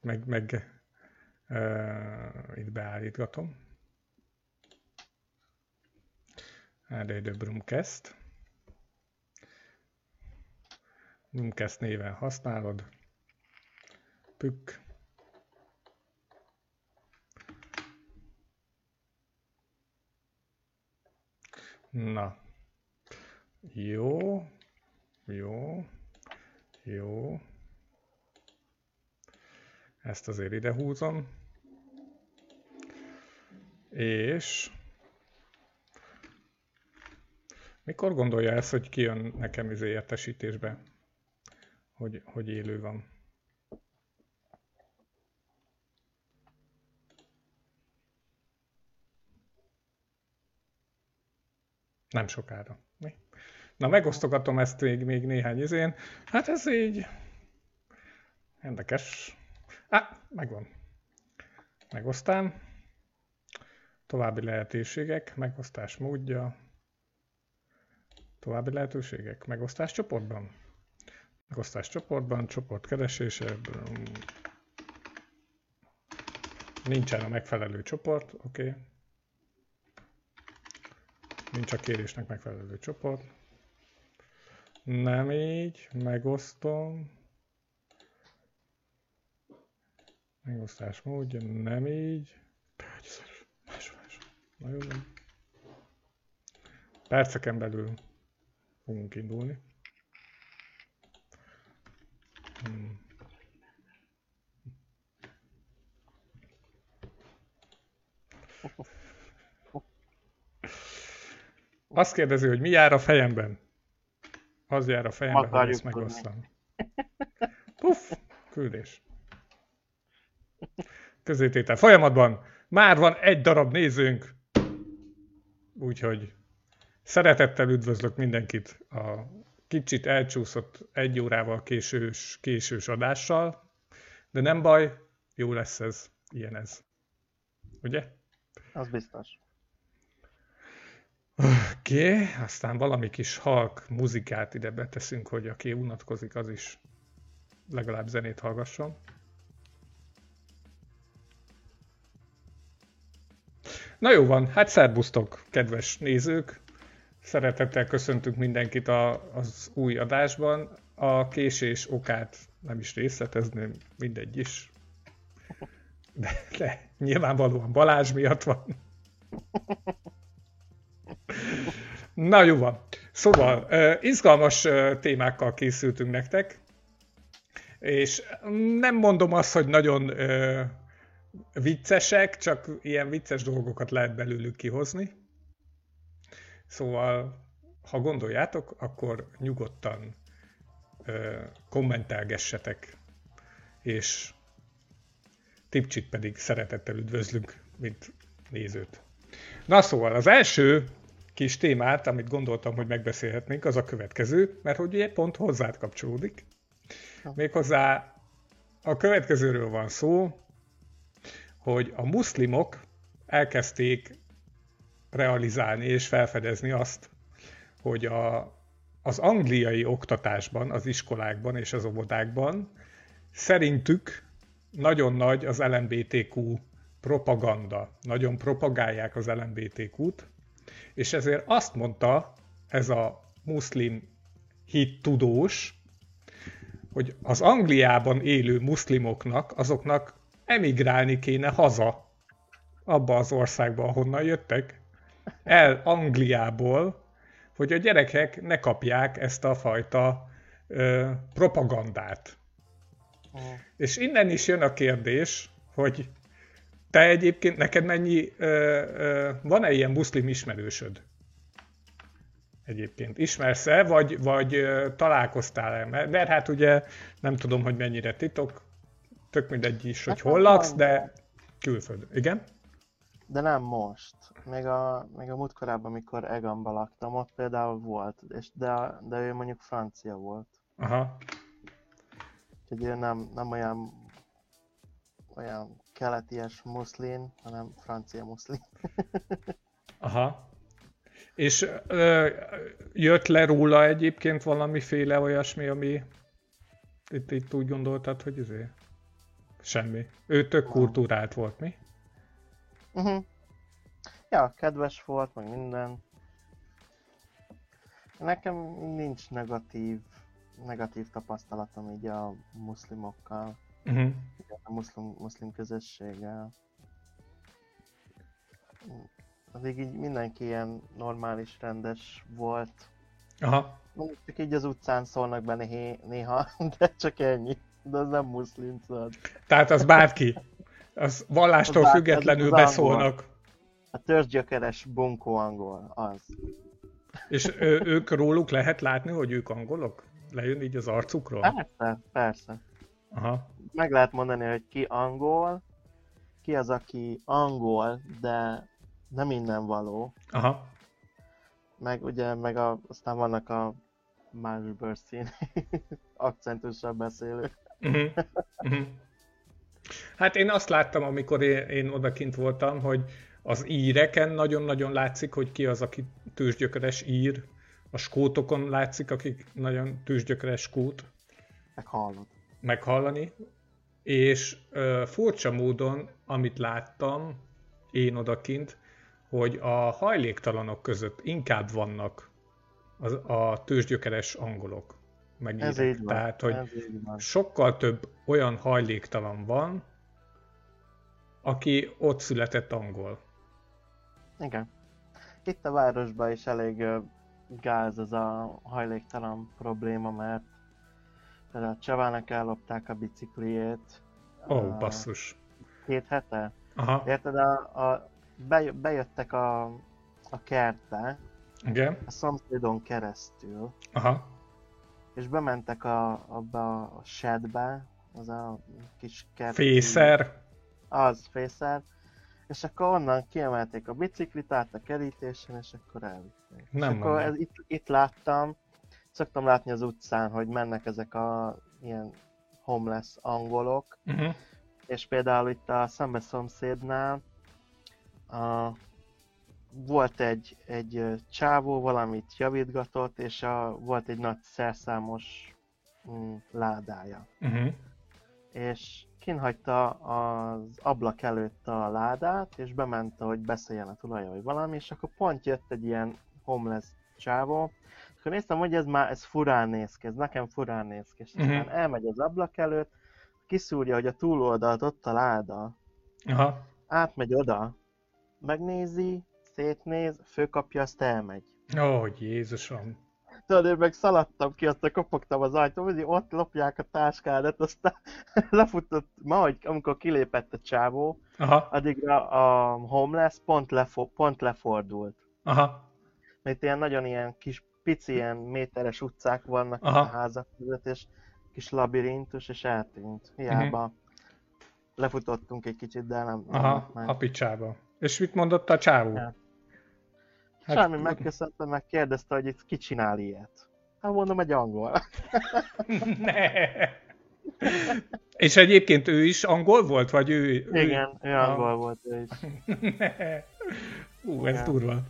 meg, meg uh, itt beállítgatom. De Brumcast. Brumcast néven használod. Pük. Na. Jó. Jó. Jó. Ezt azért ide húzom. És mikor gondolja ezt, hogy kijön nekem izé értesítésbe, hogy, hogy élő van? Nem sokára. Mi? Na, megosztogatom ezt még, még néhány izén. Hát ez így érdekes. Á, megvan. Megosztám. További lehetőségek, megosztás módja. További lehetőségek, megosztás csoportban. Megosztás csoportban, csoport keresése. Nincsen a megfelelő csoport, oké. Okay. Nincs a kérésnek megfelelő csoport. Nem így, megosztom. Megosztás módja, nem így. Más, más. Nagyon jó. Perceken belül fogunk indulni. Hmm. Azt kérdezi, hogy mi jár a fejemben. Az jár a fejemben, hogy ezt megosztam. Puff, küldés. Közététel folyamatban. Már van egy darab nézőnk. Úgyhogy szeretettel üdvözlök mindenkit a kicsit elcsúszott egy órával késős, késős adással. De nem baj, jó lesz ez, ilyen ez. Ugye? Az biztos. Oké, okay, aztán valami kis halk muzikát ide beteszünk, hogy aki unatkozik, az is legalább zenét hallgasson. Na jó van, hát szerbusztok, kedves nézők! Szeretettel köszöntünk mindenkit a, az új adásban. A késés okát nem is részletezném, mindegy is. De, de nyilvánvalóan Balázs miatt van. Na jó van. Szóval, izgalmas témákkal készültünk nektek, és nem mondom azt, hogy nagyon viccesek, csak ilyen vicces dolgokat lehet belőlük kihozni. Szóval, ha gondoljátok, akkor nyugodtan uh, kommentelgessetek, és Tipcsit pedig szeretettel üdvözlünk, mint nézőt. Na szóval, az első kis témát, amit gondoltam, hogy megbeszélhetnénk, az a következő, mert hogy ugye pont hozzád kapcsolódik. Méghozzá a következőről van szó, hogy a muszlimok elkezdték realizálni és felfedezni azt, hogy a, az angliai oktatásban, az iskolákban és az óvodákban szerintük nagyon nagy az LMBTQ propaganda. Nagyon propagálják az LMBTQ-t, és ezért azt mondta ez a muszlim hit tudós, hogy az Angliában élő muszlimoknak, azoknak emigrálni kéne haza, abba az országba, ahonnan jöttek, el Angliából, hogy a gyerekek ne kapják ezt a fajta ö, propagandát. Oh. És innen is jön a kérdés, hogy te egyébként, neked mennyi, ö, ö, van-e ilyen muszlim ismerősöd? Egyébként ismersz-e, vagy, vagy ö, találkoztál-e? Mert, mert hát ugye nem tudom, hogy mennyire titok, tök mindegy is, hogy hol laksz, de külföld. Igen? De nem most. Még a, még a múltkorában, amikor Eganban laktam, ott például volt, és de, de ő mondjuk francia volt. Aha. Úgyhogy ő nem, nem olyan olyan keleties muszlin, hanem francia muszlin. Aha. És ö, jött le róla egyébként valamiféle olyasmi, ami itt, itt úgy gondoltad, hogy izé? Semmi. Ő tök kultúrált volt, mi? Uh-huh. Ja, kedves volt, meg minden. Nekem nincs negatív, negatív tapasztalatom így a muszlimokkal, Uh-huh. a muszlim, muszlim közösséggel. Addig így mindenki ilyen normális, rendes volt. Aha. Csak így az utcán szólnak be néha de csak ennyi. De az nem muszlim, szóval. Tehát az bárki. Az vallástól Az függetlenül az beszólnak. A törzsgyökeres bunkó angol, az. És ő, ők róluk lehet látni, hogy ők angolok? Lejön így az arcukról? Persze, persze. Aha. Meg lehet mondani, hogy ki angol, ki az, aki angol, de nem innen való. Aha. Meg ugye, meg a, aztán vannak a más bőrszín akcentussal beszélő. Uh-huh. Uh-huh. Hát én azt láttam, amikor én, én odakint voltam, hogy az íreken nagyon-nagyon látszik, hogy ki az, aki tőzsgyökeres ír. A skótokon látszik, akik nagyon tőzsgyökeres skót Meg hallod. meghallani. És ö, furcsa módon, amit láttam én odakint, hogy a hajléktalanok között inkább vannak az, a tőzsgyökeres angolok. Meg Ez így van. Tehát, hogy Ez így van. sokkal több olyan hajléktalan van, aki ott született angol. Igen. Itt a városban is elég gáz ez a hajléktalan probléma, mert például a Csavának ellopták a bicikliét. Ó, oh, basszus. Két hete. Aha, Érted, a, a, bej, bejöttek a, a kertbe, igen, a szomszédon keresztül, aha, és bementek a, abba a shedbe, az a kis kert. fészer, Az, fészer. És akkor onnan kiemelték a biciklit át a kerítésen, és akkor elvitték. Nem és akkor mondom. ez, itt, itt láttam, szoktam látni az utcán, hogy mennek ezek a ilyen homeless angolok, uh-huh. és például itt a szembe szomszédnál a, volt egy, egy csávó, valamit javítgatott, és a, volt egy nagy szerszámos mm, ládája. Uh-huh. És kinhagyta az ablak előtt a ládát, és bement, hogy beszéljen a tulaja, vagy valami, és akkor pont jött egy ilyen homeless csávó, és akkor néztem, hogy ez már ez furán néz ki, ez nekem furán néz ki, és aztán elmegy az ablak előtt, kiszúrja, hogy a túloldalt ott a láda, Aha, átmegy oda, megnézi, szétnéz, főkapja, azt elmegy. ó, Jézusom. Tudod, én meg szaladtam ki, aztán kopogtam az ajtón, hogy ott lopják a táskádat, aztán lefutott, ma, hogy amikor kilépett a csávó, Aha, addigra a homeless pont, lefo- pont lefordult. aha, Mert ilyen nagyon ilyen kis, pici ilyen méteres utcák vannak Aha. a házak között, és kis labirintus, és eltűnt. Hiába lefutottunk egy kicsit, de nem, nem aha, meg. a picsába. És mit mondott a csávó? Ja. Hát- Semmi, megköszönte, meg kérdezte, hogy itt ki csinál ilyet. Hát mondom, egy angol. ne. És egyébként ő is angol volt, vagy ő... Igen, ő ő angol volt ő is. Ú, ez Igen. durva.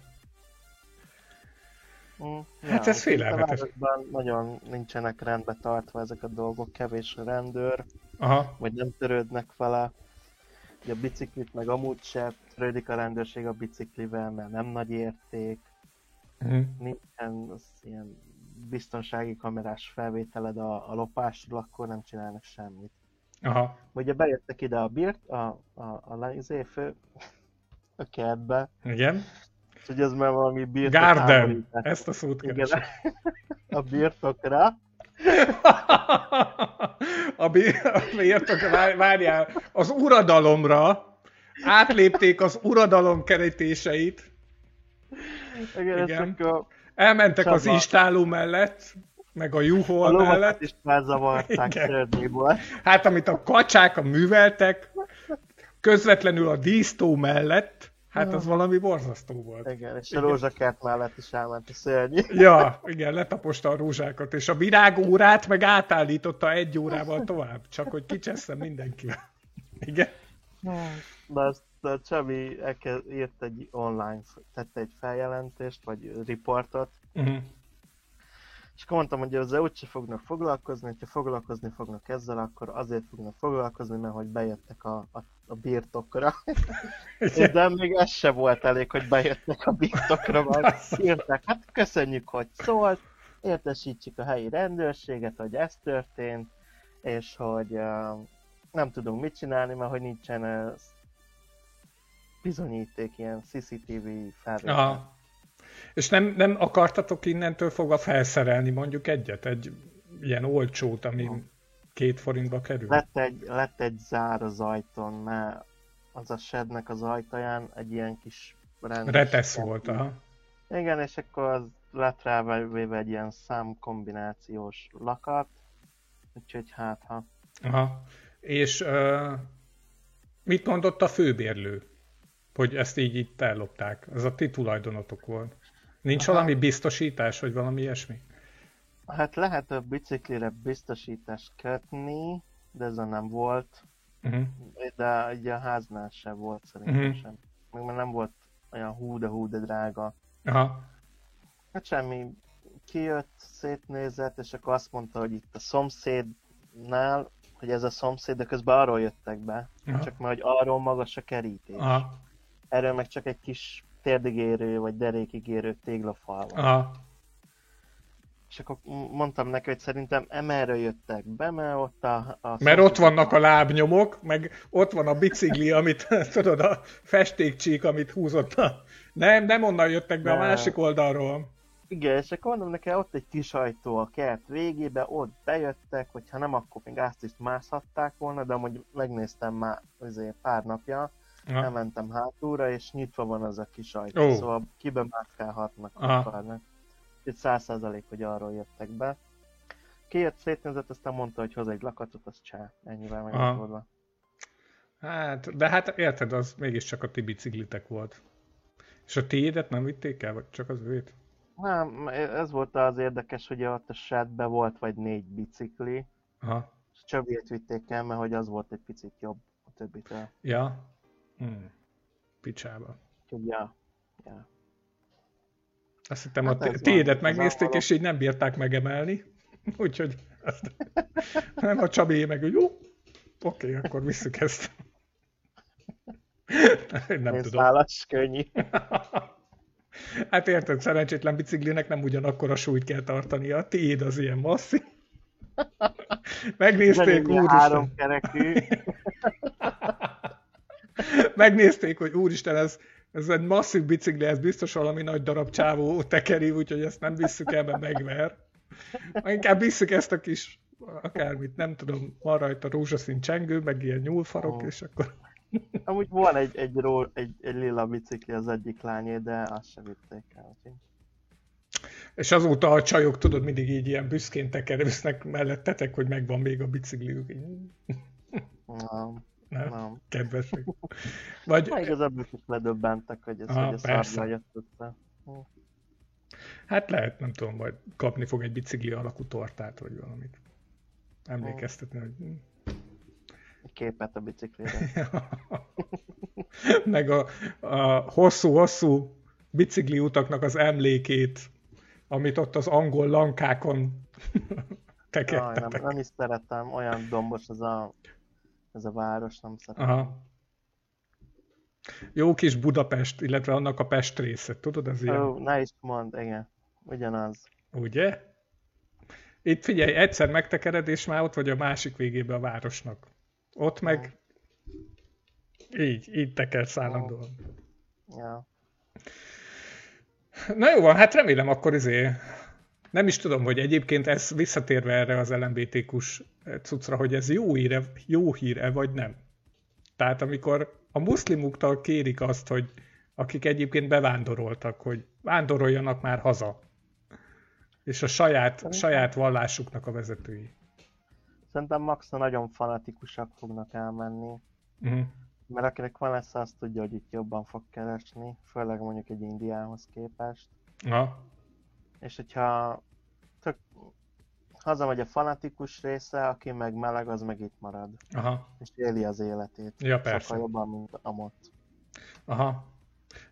Mm, Hát ez úgyhogy itt a félelmetes. nagyon nincsenek rendbe tartva ezek a dolgok, kevés a rendőr, Aha, vagy nem törődnek vele. A biciklit meg amúgy se törődik a rendőrség a biciklivel, mert nem nagy érték, Mhm. nincsen az ilyen biztonsági kamerás felvételed a, a lopásról, akkor nem csinálnak semmit. aha, Ugye bejöttek ide a birt, a, a, a, a fő, a kertbe, igen. úgyhogy ez már valami birtok Garden, ezt a szót keresem. a birtokra, a bi- a birtok, vár- várjál, az uradalomra átlépték az uradalom kerítéseit, igen, Igen. akkor elmentek az Csaba. istáló mellett, meg a a juhol lovakat mellett, is felzavarták hát amit a kacsák műveltek, közvetlenül a dísztó mellett, hát az valami borzasztó volt. Igen, és a rózsakert mellett is elment a szörny. Ja, igen, letaposta a rózsákat, és a virágórát meg átállította egy órával tovább, csak hogy kicseszem mindenkivel. Igen. De azt a Csabi írt egy online, tette egy feljelentést, vagy riportot, Uh-huh. És akkor mondtam, hogy ezzel úgyse fognak foglalkozni, hogyha foglalkozni fognak ezzel, akkor azért fognak foglalkozni, mert hogy bejöttek a, a, a birtokra. De még ez se volt elég, hogy bejöttek a birtokra, mert írták, hát köszönjük, hogy szólt, értesítsük a helyi rendőrséget, hogy ez történt, és hogy uh, nem tudunk mit csinálni, mert hogy nincsen uh, bizonyíték, ilyen CCTV felvétel. És nem, nem akartatok innentől fogva felszerelni mondjuk egyet, egy ilyen olcsót, ami ha. két forintba kerül? Lett egy, lett egy zár az ajtón, mert az a sednek az ajtaján egy ilyen kis rendes... Retesz volt, aha. Igen, és akkor az lett rá véve egy ilyen számkombinációs lakat, úgyhogy hát ha. Aha. És uh, mit mondott a főbérlő? Hogy ezt így itt ellopták. Ez a ti tulajdonotok volt. Nincs Aha. valami biztosítás, vagy valami ilyesmi? Hát lehet a biciklire biztosítást kötni, de ez nem volt. Uh-huh. De ugye a háznál sem volt szerintem uh-huh. sem. Meg már nem volt olyan hú de hú de drága. Aha. Hát semmi. Kijött, szétnézett, és akkor azt mondta, hogy itt a szomszédnál, hogy ez a szomszéd, de közben arról jöttek be. Aha. Csak mert hogy arról magas a kerítés. Aha. Erről meg csak egy kis térdigérő vagy derékig érő téglafal van. Aha. És akkor mondtam neki, hogy szerintem emelre jöttek be, mert ott a... a mert ott vannak a lábnyomok, meg ott van a bicikli, amit tudod, a festékcsík, amit húzott a... Nem, nem onnan jöttek be, De... a másik oldalról. Igen, és akkor mondom neki, ott egy kis ajtó a kert végébe, ott bejöttek, hogyha nem, akkor még azt is mászhatták volna, de amúgy megnéztem már azért pár napja, Aha. elmentem hátulra, és nyitva van az a kis ajtó, oh. szóval kibemászkálhatnak, akarnak. Itt száz százalék, hogy arról jöttek be. Kijött szétnézett, aztán mondta, hogy hoz egy lakatot, az csá, ennyivel megoldva. Hát, de hát érted, az mégiscsak a ti biciklitek volt. És a tiédet nem vitték el, vagy csak az őt? Nem, ez volt az érdekes, hogy ott a sátbe volt vagy négy bicikli. Aha. És Csabiét vitték el, mert hogy az volt egy picit jobb a többitől. Ja, Hmm. Picsába. Ja. ja. Azt hittem, hát a tiédet megnézték, és így nem bírták megemelni. Úgyhogy azt... nem a Csabi meg, hogy jó, oké, okay, akkor visszük ezt. nem Én tudom. Szálas, könnyű. hát érted, szerencsétlen biciklinek nem ugyanakkor a súlyt kell tartania, a tiéd az ilyen masszi. Megnézték, úristen. Három kerekű. Megnézték, hogy úristen, ez, ez egy masszív bicikli, ez biztos valami nagy darab csávó tekeri, úgyhogy ezt nem visszük el, mert megver. Inkább visszük ezt a kis akármit, nem tudom, van rajta rózsaszín csengő, meg ilyen nyúlfarok, oh. és akkor... Amúgy van egy, egy, ró, egy, egy lila bicikli az egyik lányé, de azt sem vitték el. És azóta a csajok, tudod, mindig így ilyen büszkén tekerőznek mellettetek, hogy megvan még a bicikliük. Nem. Nem? nem. Kedvesek. Vagy... Hát igazából is ledöbbentek, hogy ez, Aha, hogy a szarra jött össze. Hát lehet, nem tudom, majd kapni fog egy bicikli alakú tortát, vagy valamit. Emlékeztetni, hogy... Egy képet a biciklire. Meg a, a hosszú-hosszú bicikli utaknak az emlékét, amit ott az angol lankákon tekertetek. nem, nem is szeretem, olyan dombos az a ez a város, nem szeretem. Aha. Jó kis Budapest, illetve annak a Pest része, tudod, ez ilyen? Ó, ne is mond, igen, ugyanaz. Ugye? Itt figyelj, egyszer megtekered, és már ott vagy a másik végébe a városnak. Ott meg így, így tekersz állandóan. Ja. Na jó van, hát remélem akkor izé nem is tudom, hogy egyébként ez visszatérve erre az LMBTQ-s cuccra, hogy ez jó híre, jó híre, vagy nem. Tehát amikor a muszlimuktól kérik azt, hogy akik egyébként bevándoroltak, hogy vándoroljanak már haza. És a saját, saját vallásuknak a vezetői. Szerintem max nagyon fanatikusak fognak elmenni. Uh-huh. Mert akinek van lesz, azt tudja, hogy itt jobban fog keresni, főleg mondjuk egy Indiához képest. Ja. És hogyha tök hazamegy a fanatikus része, aki meg meleg, az meg itt marad. Aha. És éli az életét. Ja, persze. Sokkal jobban, mint amott. Aha.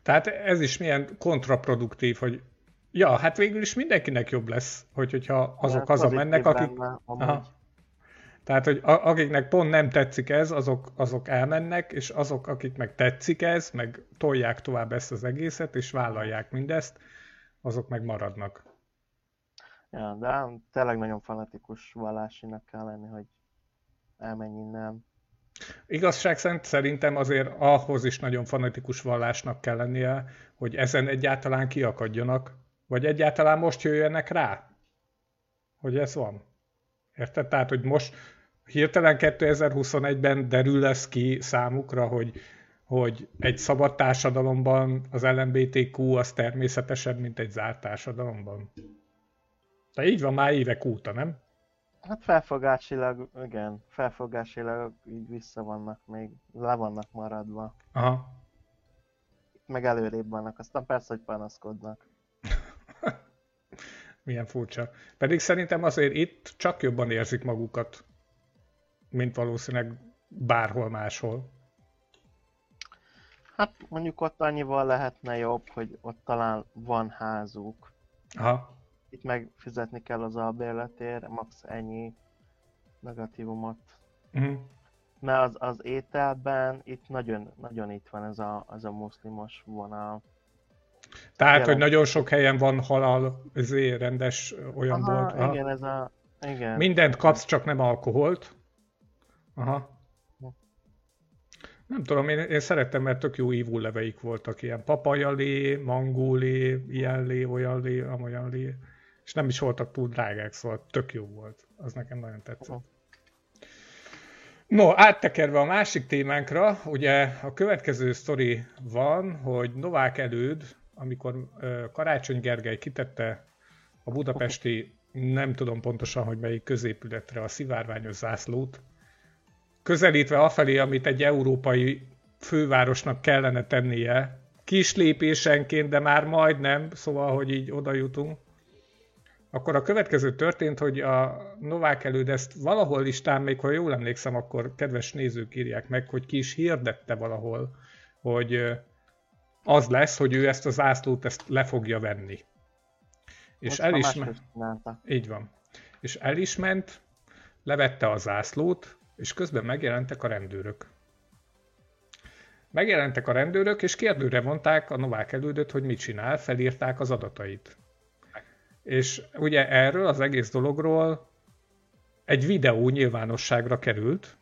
Tehát ez is milyen kontraproduktív, hogy Ja, hát végül is mindenkinek jobb lesz, hogy, hogyha azok haza mennek, akik... Lenne, Aha. Tehát, hogy akiknek pont nem tetszik ez, azok, azok elmennek, és azok, akik meg tetszik ez, meg tolják tovább ezt az egészet, és vállalják mindezt, azok meg maradnak. Ja, de tényleg nagyon fanatikus vallásinak kell lenni, hogy elmenj innen. Igazság szerint szerintem azért ahhoz is nagyon fanatikus vallásnak kell lennie, hogy ezen egyáltalán kiakadjanak, vagy egyáltalán most jöjjenek rá, hogy ez van. Érted? Tehát, hogy most hirtelen 2021-ben derül lesz ki számukra, hogy, hogy egy szabad társadalomban az LMBTQ az természetesebb, mint egy zárt társadalomban. De így van már évek óta, nem? Hát felfogásilag, igen, felfogásilag így vissza vannak még, le vannak maradva. Aha. Meg előrébb vannak, aztán persze, hogy panaszkodnak. Milyen furcsa. Pedig szerintem azért itt csak jobban érzik magukat, mint valószínűleg bárhol máshol. Hát mondjuk ott annyival lehetne jobb, hogy ott talán van házuk. Aha itt megfizetni kell az albérletért, max ennyi negatívumot. Uh-huh. Mert az, az ételben itt nagyon, nagyon itt van ez a, ez a muszlimos vonal. Tehát, Jelen... hogy nagyon sok helyen van halal, ezért rendes olyan Aha, volt. Aha. Igen, ez a... Igen. Mindent kapsz, csak nem alkoholt. Aha. Nem tudom, én, én szerettem, mert tök jó ívóleveik voltak, ilyen papajalé, mangólé, ilyen lé, olyan lé, amolyan lé és nem is voltak túl drágák, szóval tök jó volt. Az nekem nagyon tetszett. No, áttekerve a másik témánkra, ugye a következő sztori van, hogy Novák előd, amikor Karácsony Gergely kitette a budapesti, nem tudom pontosan, hogy melyik középületre a szivárványos zászlót, közelítve afelé, amit egy európai fővárosnak kellene tennie, kis lépésenként, de már majdnem, szóval, hogy így oda jutunk akkor a következő történt, hogy a Novák előd ezt valahol listán, még ha jól emlékszem, akkor kedves nézők írják meg, hogy ki is hirdette valahol, hogy az lesz, hogy ő ezt az zászlót ezt le fogja venni. És el is ment. Így van. És el is ment, levette a zászlót, és közben megjelentek a rendőrök. Megjelentek a rendőrök, és kérdőre vonták a Novák elődöt, hogy mit csinál, felírták az adatait. És ugye erről az egész dologról egy videó nyilvánosságra került,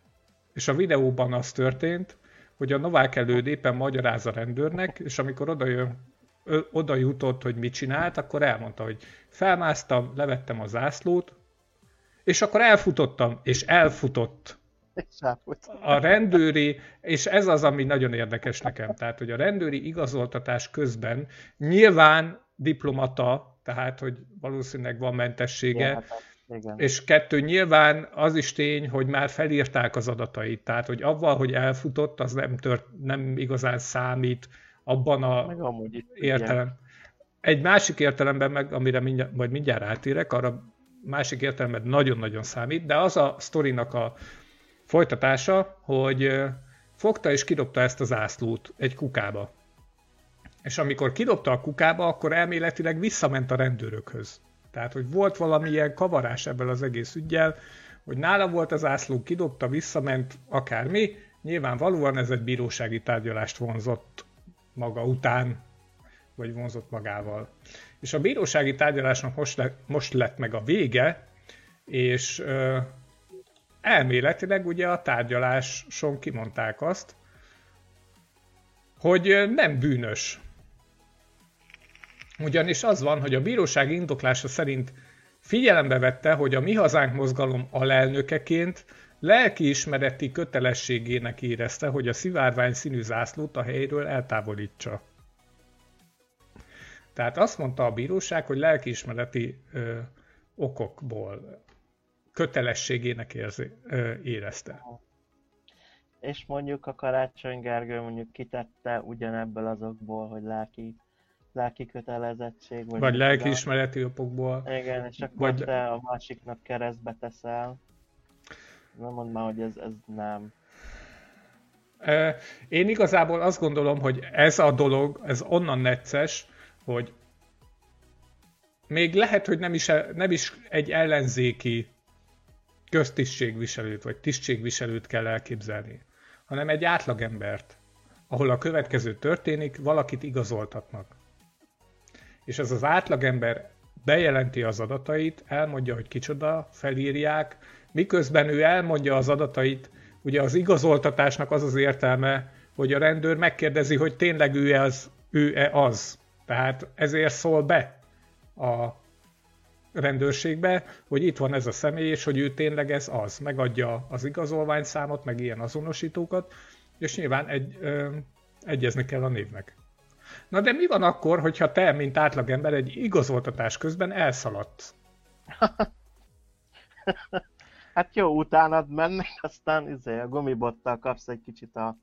és a videóban az történt, hogy a Novák előd éppen magyaráz a rendőrnek, és amikor oda, jön, oda jutott, hogy mit csinált, akkor elmondta, hogy felmásztam, levettem a zászlót, és akkor elfutottam, és elfutott. A rendőri, és ez az, ami nagyon érdekes nekem, tehát, hogy a rendőri igazoltatás közben nyilván diplomata tehát hogy valószínűleg van mentessége. Igen. És kettő, nyilván az is tény, hogy már felírták az adatait, tehát hogy avval, hogy elfutott, az nem, tört, nem igazán számít abban a meg amúgy értelem. Igen. Egy másik értelemben meg, amire mindjárt, majd mindjárt átérek, arra másik értelemben nagyon-nagyon számít, de az a sztorinak a folytatása, hogy fogta és kidobta ezt az ászlót egy kukába és amikor kidobta a kukába, akkor elméletileg visszament a rendőrökhöz. Tehát, hogy volt valamilyen kavarás ebből az egész ügyel, hogy nála volt az ászló, kidobta, visszament, akármi. Nyilvánvalóan ez egy bírósági tárgyalást vonzott maga után, vagy vonzott magával. És a bírósági tárgyalásnak most, le, most lett meg a vége, és elméletileg ugye a tárgyaláson kimondták azt, hogy nem bűnös ugyanis az van, hogy a bíróság indoklása szerint figyelembe vette, hogy a Mi Hazánk mozgalom alelnökeként lelkiismereti kötelességének érezte, hogy a szivárvány színű zászlót a helyről eltávolítsa. Tehát azt mondta a bíróság, hogy lelkiismereti ö, okokból kötelességének érzi, érezte. És mondjuk a Karácsony Gergő mondjuk kitette ugyanebből azokból, hogy lelki lelki kötelezettség. Vagy, vagy lelkiismereti okokból. Igen, és akkor vagy... te a másiknak keresztbe teszel. Nem mondd már, hogy ez, ez nem. Én igazából azt gondolom, hogy ez a dolog, ez onnan necces, hogy még lehet, hogy nem is, nem is egy ellenzéki köztisztségviselőt vagy tisztségviselőt kell elképzelni, hanem egy átlagembert, ahol a következő történik, valakit igazoltatnak. És ez az átlagember bejelenti az adatait, elmondja, hogy kicsoda, felírják, miközben ő elmondja az adatait, ugye az igazoltatásnak az az értelme, hogy a rendőr megkérdezi, hogy tényleg ő az, ő-e az. Tehát ezért szól be a rendőrségbe, hogy itt van ez a személy, és hogy ő tényleg ez az. Megadja az igazolványszámot, meg ilyen azonosítókat, és nyilván egy, ö, egyezni kell a névnek. Na de mi van akkor, hogyha te, mint átlagember egy igazoltatás közben elszaladsz? hát jó, utánad mennek, aztán izé, a gumibottal kapsz egy kicsit a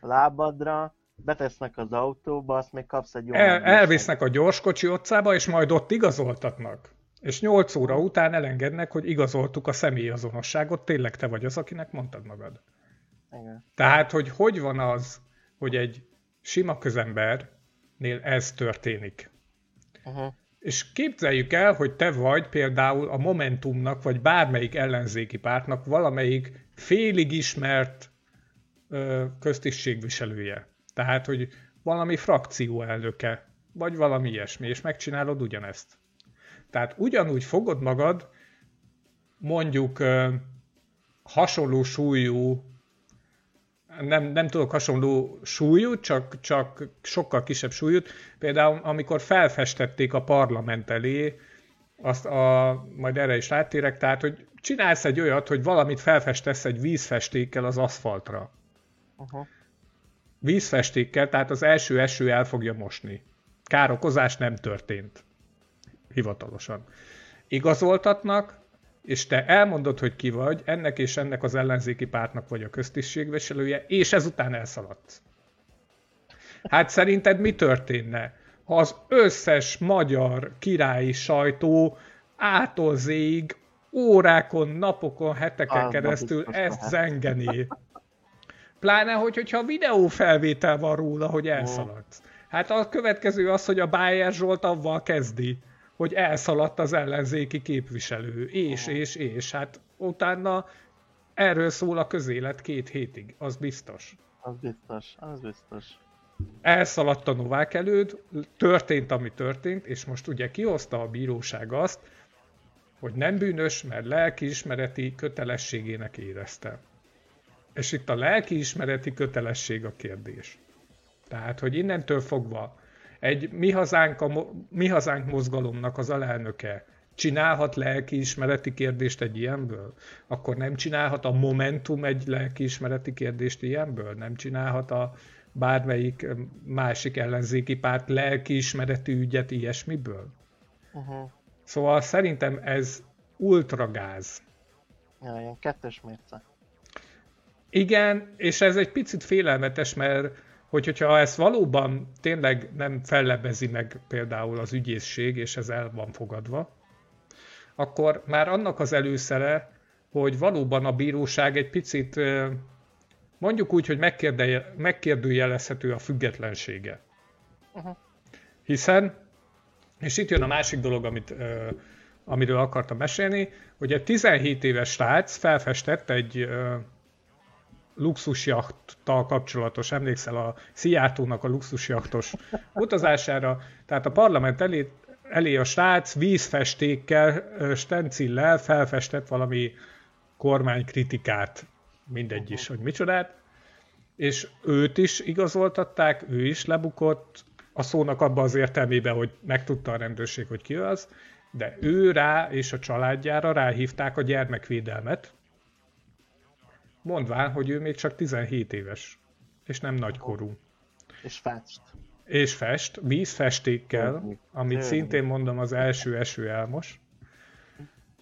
lábadra, betesznek az autóba, azt még kapsz egy jó... El, elvisznek a gyorskocsi otcába, és majd ott igazoltatnak. És 8 óra után elengednek, hogy igazoltuk a személyazonosságot, tényleg te vagy az, akinek mondtad magad. Igen. Tehát, hogy hogy van az, hogy egy sima közembernél ez történik. Uh-huh. És képzeljük el, hogy te vagy például a Momentumnak, vagy bármelyik ellenzéki pártnak valamelyik félig ismert ö, köztisztségviselője. Tehát, hogy valami frakció elnöke, vagy valami ilyesmi, és megcsinálod ugyanezt. Tehát ugyanúgy fogod magad, mondjuk hasonló súlyú, nem, nem tudok hasonló súlyú, csak, csak sokkal kisebb súlyút. Például amikor felfestették a parlament elé, azt a, majd erre is rátérek, tehát hogy csinálsz egy olyat, hogy valamit felfestesz egy vízfestékkel az aszfaltra. Uh-huh. Vízfestékkel, tehát az első eső el fogja mosni. Károkozás nem történt. Hivatalosan. Igazoltatnak, és te elmondod, hogy ki vagy, ennek és ennek az ellenzéki pártnak vagy a köztisztségviselője, és ezután elszaladsz. Hát szerinted mi történne, ha az összes magyar királyi sajtó ától órákon, napokon, heteken keresztül ezt zengeni? Pláne, hogy, hogyha videófelvétel van róla, hogy elszaladsz. Hát a következő az, hogy a Bayer Zsolt avval kezdi, hogy elszaladt az ellenzéki képviselő, és, és, és. Hát utána erről szól a közélet két hétig, az biztos. Az biztos, az biztos. Elszaladt a Novák előd, történt, ami történt, és most ugye kihozta a bíróság azt, hogy nem bűnös, mert lelkiismereti kötelességének érezte. És itt a lelkiismereti kötelesség a kérdés. Tehát, hogy innentől fogva egy mi hazánk, a, mi hazánk mozgalomnak az alelnöke csinálhat lelkiismereti kérdést egy ilyenből? Akkor nem csinálhat a Momentum egy lelkiismereti kérdést ilyenből? Nem csinálhat a bármelyik másik ellenzéki párt lelkiismereti ügyet ilyesmiből? Uh-huh. Szóval szerintem ez ultragáz. Ja, ilyen kettős mérce. Igen, és ez egy picit félelmetes, mert hogy, hogyha ezt valóban tényleg nem fellebezi meg például az ügyészség, és ez el van fogadva, akkor már annak az előszere, hogy valóban a bíróság egy picit, mondjuk úgy, hogy megkérdőjelezhető a függetlensége. Uh-huh. Hiszen, és itt jön a másik dolog, amit, amiről akartam mesélni, hogy egy 17 éves srác felfestett egy luxusjachttal kapcsolatos, emlékszel a Szijjártónak a luxusjachtos utazására, tehát a parlament elé, elé a srác vízfestékkel, stencillel felfestett valami kormánykritikát, mindegy is, hogy micsodát, és őt is igazoltatták, ő is lebukott, a szónak abban az értelmében, hogy megtudta a rendőrség, hogy ki az, de ő rá és a családjára ráhívták a gyermekvédelmet, mondván, hogy ő még csak 17 éves, és nem nagykorú. És fest. És fest, vízfestékkel, amit szintén mondom az első eső elmos,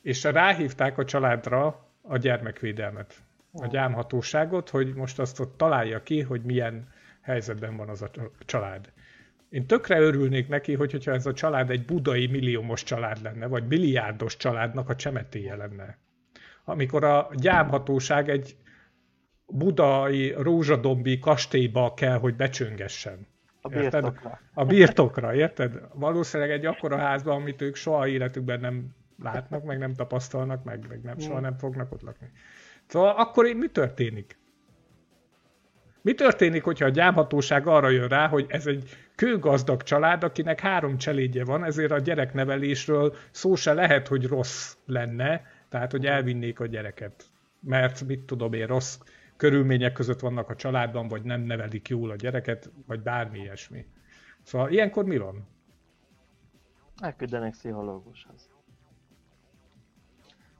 és ráhívták a családra a gyermekvédelmet, a gyámhatóságot, hogy most azt ott találja ki, hogy milyen helyzetben van az a család. Én tökre örülnék neki, hogy, hogyha ez a család egy budai milliómos család lenne, vagy milliárdos családnak a csemetéje lenne. Amikor a gyámhatóság egy budai rózsadombi kastélyba kell, hogy becsöngessen. A Érted? birtokra. A birtokra, érted? Valószínűleg egy akkora házban, amit ők soha életükben nem látnak, meg nem tapasztalnak, meg, meg nem, soha nem fognak ott lakni. Szóval akkor mi történik? Mi történik, hogyha a gyámhatóság arra jön rá, hogy ez egy kőgazdag család, akinek három cselédje van, ezért a gyereknevelésről szó se lehet, hogy rossz lenne, tehát hogy elvinnék a gyereket. Mert mit tudom én, rossz körülmények között vannak a családban, vagy nem nevelik jól a gyereket, vagy bármi ilyesmi. Szóval ilyenkor mi van? Elküldenek pszichológushoz.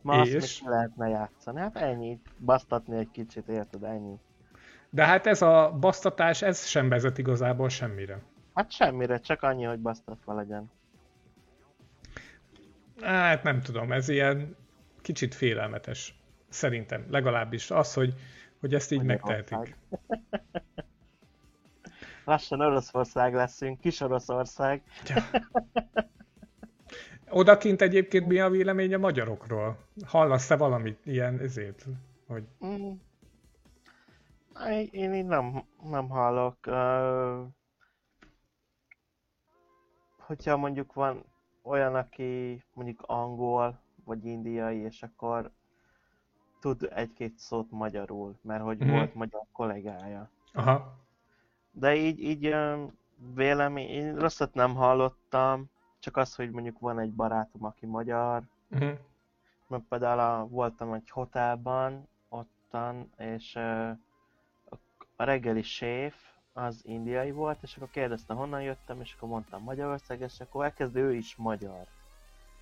Ma azt És? még lehetne játszani. Hát ennyi. Basztatni egy kicsit, érted? Ennyi. De hát ez a basztatás, ez sem vezet igazából semmire. Hát semmire, csak annyi, hogy basztatva legyen. Hát nem tudom, ez ilyen kicsit félelmetes. Szerintem, legalábbis az, hogy, hogy ezt így megtehetik. Lassan Oroszország leszünk, kis Oroszország. Odakint egyébként mi a vélemény a magyarokról? Hallasz-e valamit ilyen ezért? Hogy... Mm. Én, én így nem, nem hallok. Uh, hogyha mondjuk van olyan, aki mondjuk angol, vagy indiai, és akkor tud egy-két szót magyarul, mert hogy Mhm. volt magyar kollégája. Aha. De így, így vélemény, én rosszat nem hallottam, csak az, hogy mondjuk van egy barátom, aki magyar, Uh-huh. mert például a, voltam egy hotelban, ottan, és a, reggeli séf az indiai volt, és akkor kérdezte, honnan jöttem, és akkor mondtam Magyarország, és akkor elkezdő ő is magyar.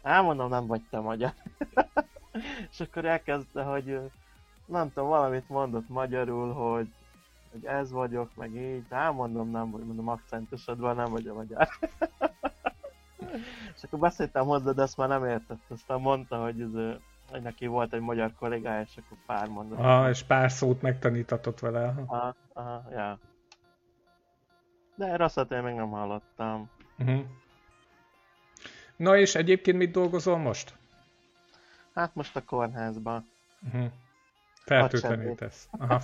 Elmondom, nem vagy te magyar. és akkor elkezdte, hogy nem tudom, valamit mondott magyarul, hogy, hogy ez vagyok, meg így. Elmondom, nem vagy, mondom, akcentusodban nem vagy a magyar. és akkor beszéltem hozzá, de ezt már nem értett. Aztán mondta, hogy, ez, hogy neki volt egy magyar kollégája, és akkor pár mondat. Ah, és pár szót megtanítatott vele. Aha. Aha, ja. De rosszat én még nem hallottam. Uh-huh. Na és egyébként mit dolgozol most? Hát most a kórházban. Uh-huh. Fertőtlenítesz. Aha.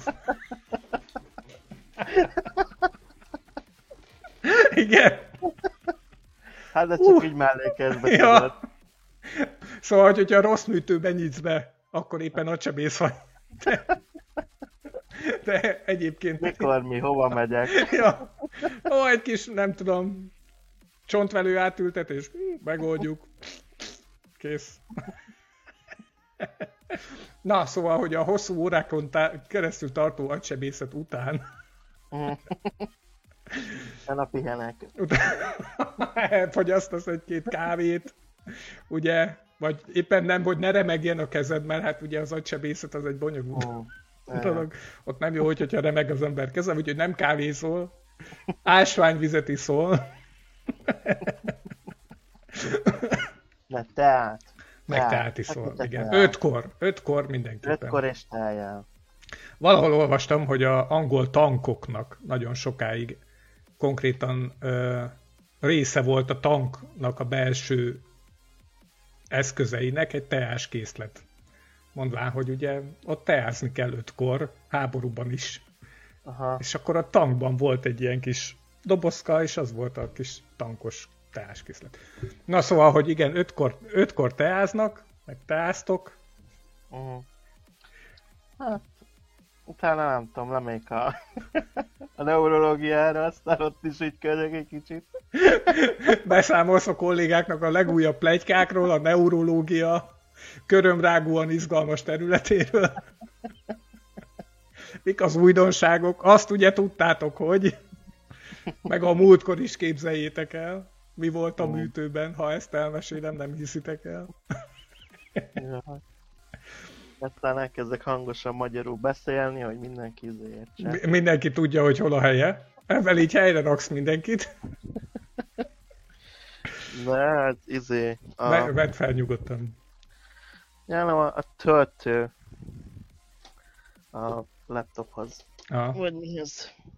Igen. Hát de csak Uh. így mellékezbe Ja. Szóval, hogyha rossz műtőben nyitsz be, akkor éppen a csebész vagy. De, de egyébként... Mikor mi, hova megyek? Ja. Ó, egy kis, nem tudom, csontvelő átültetés, megoldjuk. Kész. Na, szóval, hogy a hosszú órákon tá- keresztül tartó agysebészet után, Én a pihenek. után fogyasztasz egy-két kávét, ugye, vagy éppen nem, hogy ne remegjen a kezed, mert hát ugye az agysebészet az egy bonyolult Hú, dolog. Ott nem jó, hogyha remeg az ember keze, úgyhogy nem kávézol, ásványvizet iszol, De teát. Meg Teát. iszol. Fekete Igen. teát. Ötkor, ötkor mindenképpen. Ötkor és teljel. Valahol olvastam, hogy a angol tankoknak nagyon sokáig konkrétan ö, része volt a tanknak a belső eszközeinek egy teáskészlet. Mondván, hogy ugye ott teázni kell ötkor, háborúban is. Aha. És akkor a tankban volt egy ilyen kis dobozka, és az volt a kis tankos teáskészlet. Na szóval, hogy igen, ötkor, ötkor teáznak, meg teáztok, Uh-huh. Hát, utána nem tudom, lemék a, a neurológiára, aztán ott is így könyök egy kicsit. beszámolsz a kollégáknak a legújabb plegykákról, a neurológia körömrágóan izgalmas területéről. Mik az újdonságok? Azt ugye tudtátok, hogy meg a múltkor is képzeljétek el, mi volt a műtőben, ha ezt elmesélem, nem hiszitek el. Ja. Aztán elkezdek hangosan magyarul beszélni, hogy mindenki izé értse. Mi- Mindenki tudja, hogy hol a helye. Ezzel így helyre raksz mindenkit. De hát izé, a, Ve- Vedd fel nyugodtan. ja, nem, a, a töltő a laptophoz. Aha. Vagy mi ez? Ma,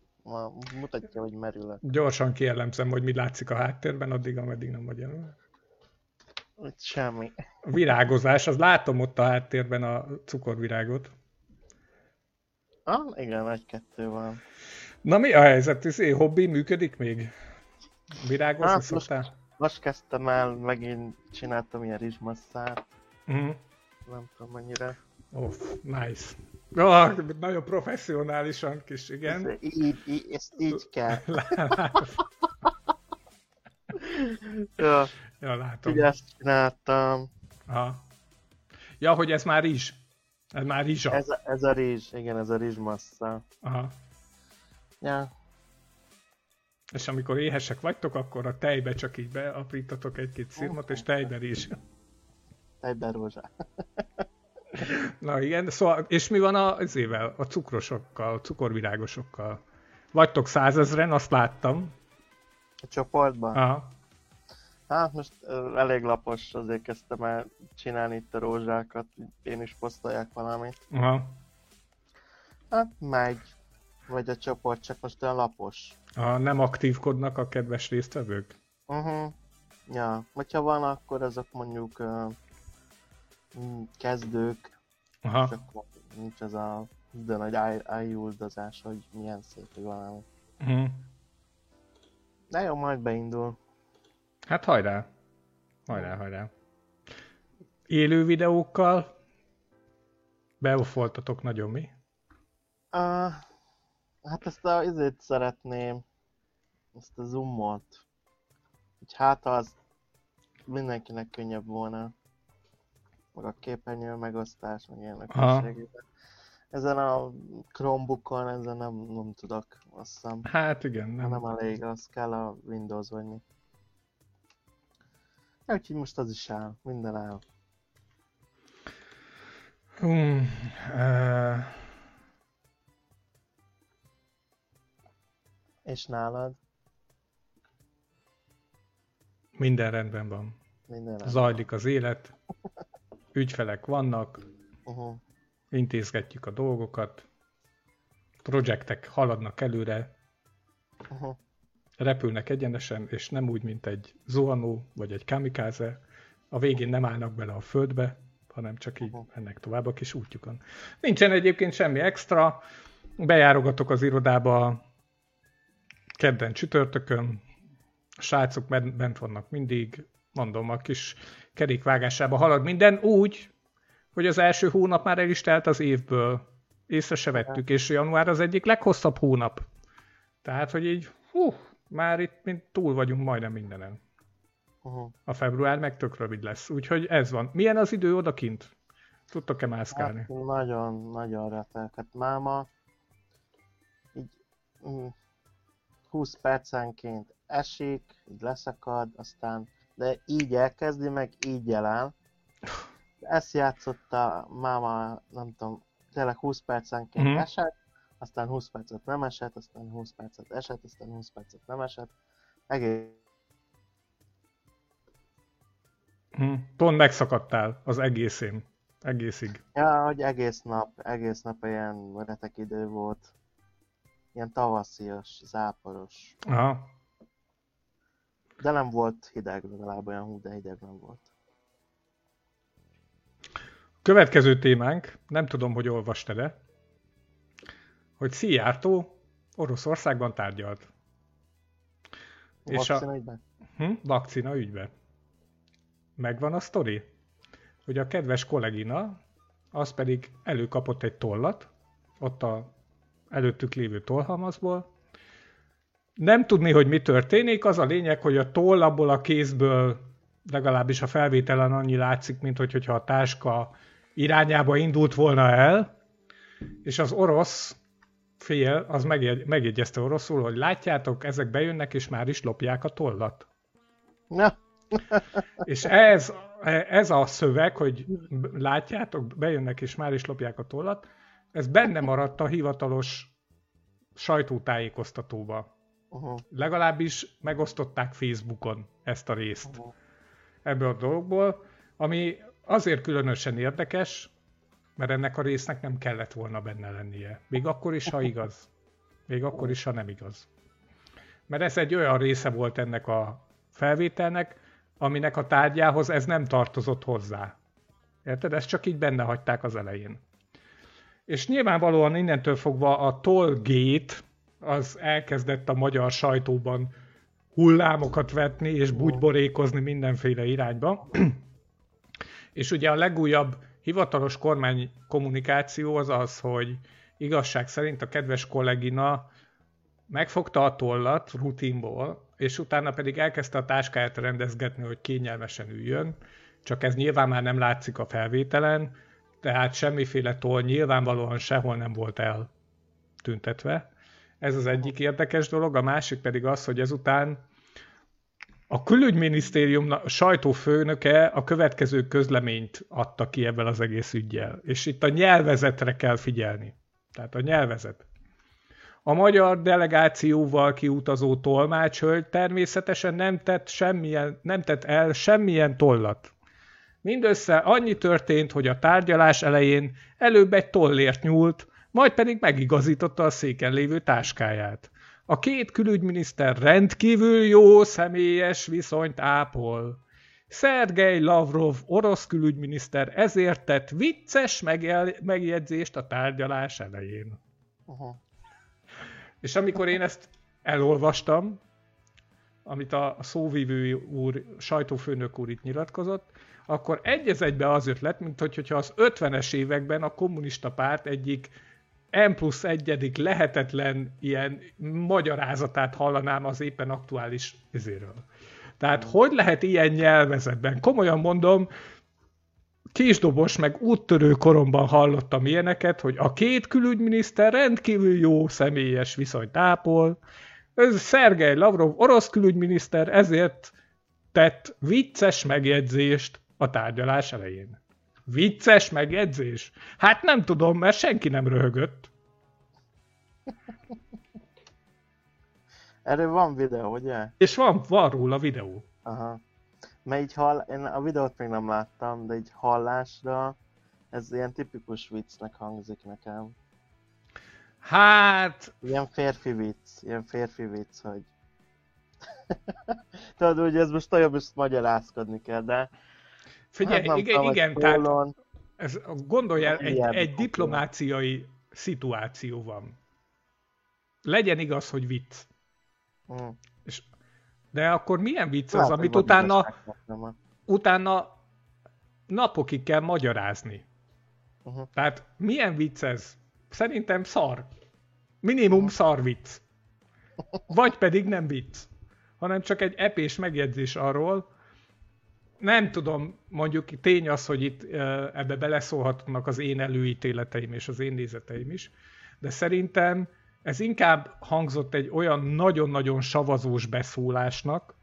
mutatja, hogy merül. Gyorsan kielemzem, hogy mi látszik a háttérben, addig, ameddig nem vagy. Itt semmi. A virágozás, az látom ott a háttérben a cukorvirágot. Ah, igen, egy-kettő van. Na mi a helyzet? Ez hobbi működik még? Virágozni Hát, szoktál? most, most kezdtem el, megint csináltam ilyen rizsmasszát. Mhm. Nem tudom mennyire. Oh, nice. Oh, nagyon professzionálisan kis, igen. Ez így, így, ezt így kell. ja, ja, látom. ugye ezt csináltam. Aha. Ja, hogy ez már rizs. Ez már rizsa. Ez, a- ez a rizs, igen, ez a rizsmassa. Aha. Ja, És amikor éhesek vagytok, akkor a tejbe csak így beaprítatok egy-két szirmot, és tejbe rizs. tejben rózsá. Na igen, szóval, és mi van a, ezével, a cukrosokkal, a cukorvirágosokkal? Vagytok százezren, azt láttam. A csoportban? Aha. Hát most elég lapos, azért kezdtem el csinálni itt a rózsákat, én is posztolják valamit. Aha. Hát megy, vagy a csoport csak most olyan lapos. Aha. Nem aktívkodnak a kedves résztvevők? Uh-huh. Ja, hogyha van, akkor azok mondjuk uh, kezdők, és Aha. akkor nincs ez a de nagy áj- ájúldozás, hogy milyen szép, hogy valami. Mhm. De jó, majd beindul. Hát hajrá. Hajrá, hajrá. Élő videókkal beofoltatok nagyon mi? Uh, hát ezt a izét szeretném, ezt a zoomot. Hogy hát az mindenkinek könnyebb volna. Meg a képernyő megosztás, meg ilyenek. Ezen a Chromebookon ezen nem, nem tudok, azt hiszem. Hát igen, Nem. nem. elég, az kell a Windows vagy mi. Úgyhogy most az is áll, minden áll. Hmm, uh, És nálad minden rendben van. minden áll. Zajlik az élet, ügyfelek vannak, Uh-huh. intézgetjük a dolgokat, projektek haladnak előre, Uh-huh. repülnek egyenesen, és nem úgy, mint egy zuhanó vagy egy kamikáze. A végén nem állnak bele a földbe, hanem csak így Aha. mennek tovább a kis útjukon. Nincsen egyébként semmi extra, bejárogatok az irodába kedden csütörtökön, a srácok ben- bent vannak mindig, mondom, a kis kerékvágásába halad minden úgy, hogy az első hónap már el is telt az évből. Észre se vettük, és január az egyik leghosszabb hónap. Tehát, hogy így, hú, már itt mint túl vagyunk majdnem mindenen. Uh-huh. A február meg tök rövid lesz, úgyhogy ez van. Milyen az idő odakint? Tudtok-e mászkálni? Hát, nagyon, nagyon retelket. Máma így mm, 20 percenként esik, így leszakad, aztán de így elkezdi, meg így eláll. Ezt játszotta máma, nem tudom, tényleg 20 percenként Mhm. uh-huh. esett, aztán 20 percet nem esett, aztán 20 percet esett, aztán 20 percet nem esett. Egész Hm. Pont megszakadtál az egészén. Egészig. Ja, hogy egész nap, egész nap ilyen retek idő volt. Ilyen tavaszias, záporos. Aha. De nem volt hideg, legalább olyan hú, de hideg nem volt. Következő témánk, nem tudom, hogy olvastad-e, hogy Szijjártó Oroszországban tárgyalt. És a- ügyben? Hm? Vakcina ügybe. Megvan a sztori, hogy a kedves kollégina, az pedig előkapott egy tollat, ott a előttük lévő tollhalmazból. Nem tudni, hogy mi történik, az a lényeg, hogy a toll abból a kézből legalábbis a felvételen annyi látszik, mint hogy, hogyha a táska irányába indult volna el, és az orosz fél az megjegy, megjegyezte oroszul, hogy látjátok, ezek bejönnek, és már is lopják a tollat. Ja, És ez, ez a szöveg, hogy látjátok, bejönnek és már is lopják a tollat, ez benne maradt a hivatalos sajtótájékoztatóba. Uh-huh. Legalábbis megosztották Facebookon ezt a részt Uh-huh. ebből a dologból, ami azért különösen érdekes, mert ennek a résznek nem kellett volna benne lennie. Még akkor is, ha igaz. Még akkor is, ha nem igaz. Mert ez egy olyan része volt ennek a felvételnek, aminek a tárgyához ez nem tartozott hozzá. Érted? Ezt csak így benne hagyták az elején. És nyilvánvalóan innentől fogva a Tollgate az elkezdett a magyar sajtóban hullámokat vetni és bugyborékozni mindenféle irányba. és ugye a legújabb hivatalos kormány kommunikáció az az, hogy igazság szerint a kedves kollégina megfogta a tollat rutinból, és utána pedig elkezdte a táskáját rendezgetni, hogy kényelmesen üljön, csak ez nyilván már nem látszik a felvételen, tehát semmiféle toll nyilvánvalóan sehol nem volt eltüntetve. Ez az egyik érdekes dolog, a másik pedig az, hogy ezután a külügyminisztérium sajtófőnöke a következő közleményt adta ki ebben az egész ügyjel, és itt a nyelvezetre kell figyelni. Tehát a nyelvezet. A magyar delegációval kiutazó tolmácshölgy természetesen nem tett, semmilyen, nem tett el semmilyen tollat. Mindössze annyi történt, hogy a tárgyalás elején előbb egy tollért nyúlt, majd pedig megigazította a széken lévő táskáját. A két külügyminiszter rendkívül jó személyes viszonyt ápol. Szergej Lavrov, orosz külügyminiszter ezért tett vicces megjegyzést a tárgyalás elején. Uh-huh. És amikor én ezt elolvastam, amit a szóvívő úr, sajtófőnök úr itt nyilatkozott, akkor egy egybe az ötlet, mint hogyha az 50-es években a kommunista párt egyik M plusz egyedik lehetetlen ilyen magyarázatát hallanám az éppen aktuális izéről. Tehát hmm. hogy lehet ilyen nyelvezetben? Komolyan mondom, kisdobos meg úttörő koromban hallottam ilyeneket, hogy a két külügyminiszter rendkívül jó személyes viszonyt ápol, ez Szergej Lavrov, orosz külügyminiszter, ezért tett vicces megjegyzést a tárgyalás elején. Vicces megjegyzés? Hát nem tudom, mert senki nem röhögött. Erről van videó, ugye? És van, van róla videó. Aha. Mert így hall, én a videót még nem láttam, de így hallásra ez ilyen tipikus viccnek hangzik nekem. Hát... Ilyen férfi vicc, ilyen férfi vicc, hogy... Tudod, hogy ez most olyan, most magyarázkodni kell, de Figyelj, hát igen, igen tehát ez, gondolj el, egy, egy diplomáciai szituáció van. Legyen igaz, hogy vicc. Mm. És, de akkor milyen vicc az, amit utána, utána napokig kell magyarázni? Uh-huh. Tehát milyen vicc ez? Szerintem szar. Minimum uh-huh. szar vicc. Vagy pedig nem vicc, hanem csak egy epés megjegyzés arról, nem tudom, mondjuk tény az, hogy itt ebbe beleszólhatnak az én előítéleteim és az én nézeteim is, de szerintem ez inkább hangzott egy olyan nagyon-nagyon savazós beszólásnak,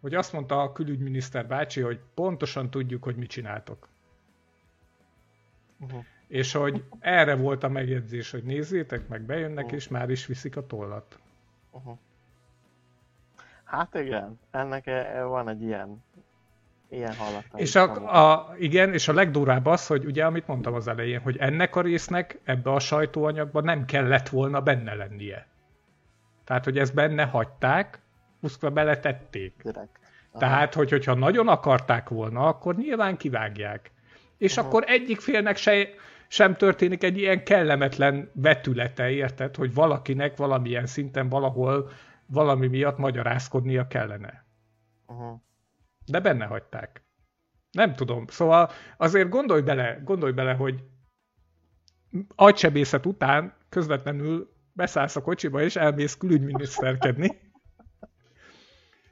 hogy azt mondta a külügyminiszter bácsi, hogy pontosan tudjuk, hogy mit csináltok. Uh-huh. És hogy erre volt a megjegyzés, hogy nézzétek meg, bejönnek, uh-huh. és már is viszik a tollat. Uh-huh. Hát igen, ennek e, e, van egy ilyen Ilyen És a, a, igen, és a legdurább az, hogy ugye, amit mondtam az elején, hogy ennek a résznek ebbe a sajtóanyagban nem kellett volna benne lennie. Tehát, hogy ezt benne hagyták, pusztva beletették. Direkt. Tehát, hogy, hogyha nagyon akarták volna, akkor nyilván kivágják. És uh-huh. akkor egyik félnek se, sem történik egy ilyen kellemetlen vetülete, érted? Hogy valakinek valamilyen szinten valahol valami miatt magyarázkodnia kellene. Uh-huh de benne hagyták. Nem tudom. Szóval azért gondolj bele, gondolj bele, hogy agysebészet után közvetlenül beszállsz a kocsiba, és elmész külügyminiszterkedni.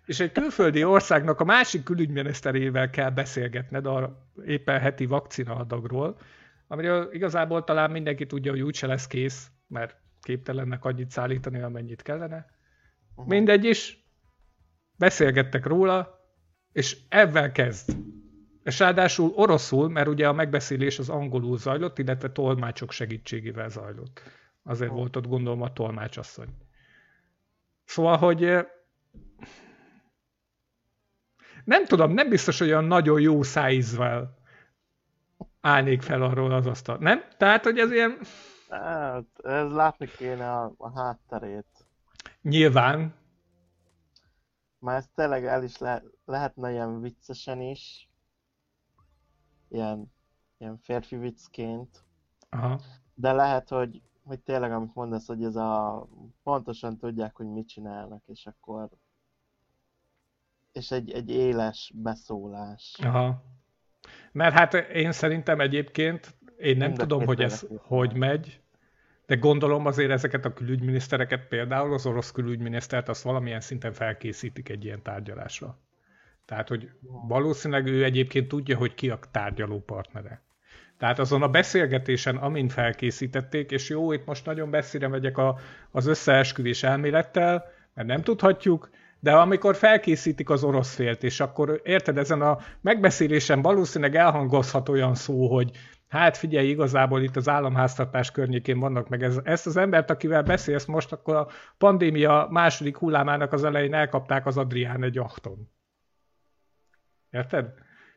És egy külföldi országnak a másik külügyminiszterével kell beszélgetned a éppen heti vakcinaadagról, amiről igazából talán mindenki tudja, hogy úgyse lesz kész, mert képtelennek annyit szállítani, amennyit kellene. Mindegy is, beszélgettek róla, és ebben kezd. És ráadásul oroszul, mert ugye a megbeszélés az angolul zajlott, illetve tolmácsok segítségével zajlott. Azért volt ott gondolom a tolmácsasszony. Szóval, hogy eh, nem tudom, nem biztos, hogy olyan nagyon jó szájízvel állnék fel arról az asztal. Nem? Tehát, hogy ez ilyen... Hát, ez látni kéne a, a hátterét. Nyilván, már ez tényleg el is le, lehetne ilyen viccesen is. Ilyen, ilyen férfi viccként. Aha. De lehet, hogy, hogy tényleg amit mondasz, hogy ez a pontosan tudják, hogy mit csinálnak, és akkor és egy, egy éles beszólás. Aha. Mert hát én szerintem egyébként, én nem Mind tudom, hogy ez hogy megy, de gondolom azért ezeket a külügyminisztereket, például az orosz külügyminisztert, azt valamilyen szinten felkészítik egy ilyen tárgyalásra. Tehát, hogy valószínűleg ő egyébként tudja, hogy ki a tárgyaló partnere. Tehát azon a beszélgetésen, amin felkészítették, és jó, itt most nagyon messzire megyek a, az összeesküvés elmélettel, mert nem tudhatjuk, de amikor felkészítik az orosz félt, és akkor érted, ezen a megbeszélésen valószínűleg elhangozhat olyan szó, hogy hát figyelj, igazából itt az államháztartás környékén vannak meg ez, ezt az embert, akivel beszélsz most, akkor a pandémia második hullámának az elején elkapták az Adrián egy achton. Érted?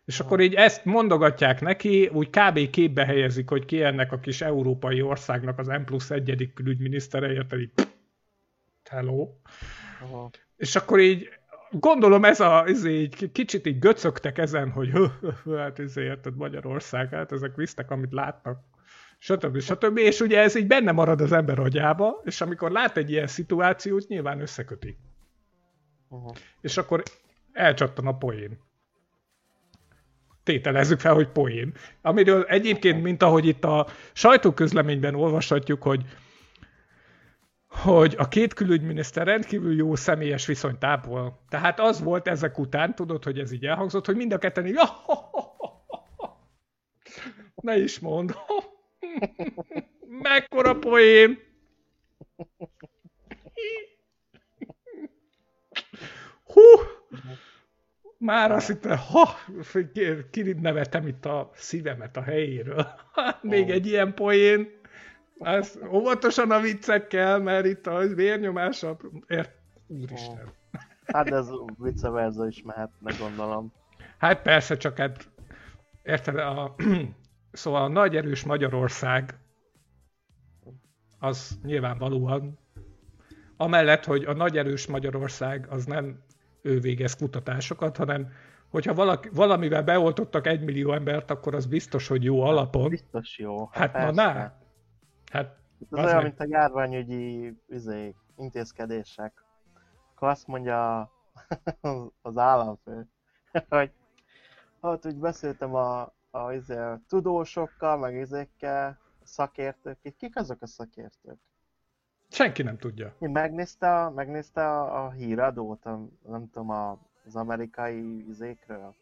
És akkor így ezt mondogatják neki, úgy kb. képbe helyezik, hogy ki ennek a kis európai országnak az M plusz egyedik külügyminisztere, érted? Hello. Aha. És akkor így gondolom ez a, ez így, kicsit így göcögtek ezen, hogy hö, hö, hát ez érted Magyarország, hát ezek visztek, amit látnak, stb. stb. És ugye ez így benne marad az ember agyába, és amikor lát egy ilyen szituációt, nyilván összeköti. Uh-huh. És akkor elcsattan a poén. Tételezzük fel, hogy poén. Amiről egyébként, mint ahogy itt a sajtóközleményben olvashatjuk, hogy hogy a két külügyminiszter rendkívül jó személyes viszonyt ápol. Tehát az volt ezek után, tudod, hogy ez így elhangzott, hogy mind a ketten így, ne is mond, mekkora poén. Hú, már azt hittem, ha, kinevetem itt a szívemet a helyéről. Még egy ilyen poén. Ez óvatosan a viccekkel, mert itt a vérnyomása... Ért... Úristen. Hát ez vicce verza is mehetne, gondolom. Hát persze, csak hát érted, a, szóval a nagy erős Magyarország az nyilvánvalóan amellett, hogy a nagy erős Magyarország az nem ő végez kutatásokat, hanem hogyha valaki, valamivel beoltottak egy millió embert, akkor az biztos, hogy jó alapon. Biztos jó. Hát, hát na, na, Hát, Ez az olyan, meg... mint a járványügyi üzék, intézkedések. Akkor azt mondja az államfő, hogy hát úgy beszéltem a, a, izé, a tudósokkal, meg izékkel, szakértők. Kik azok a szakértők? Senki nem tudja. Megnézte, megnézte a, a híradót, a, nem tudom, a, az amerikai izékről.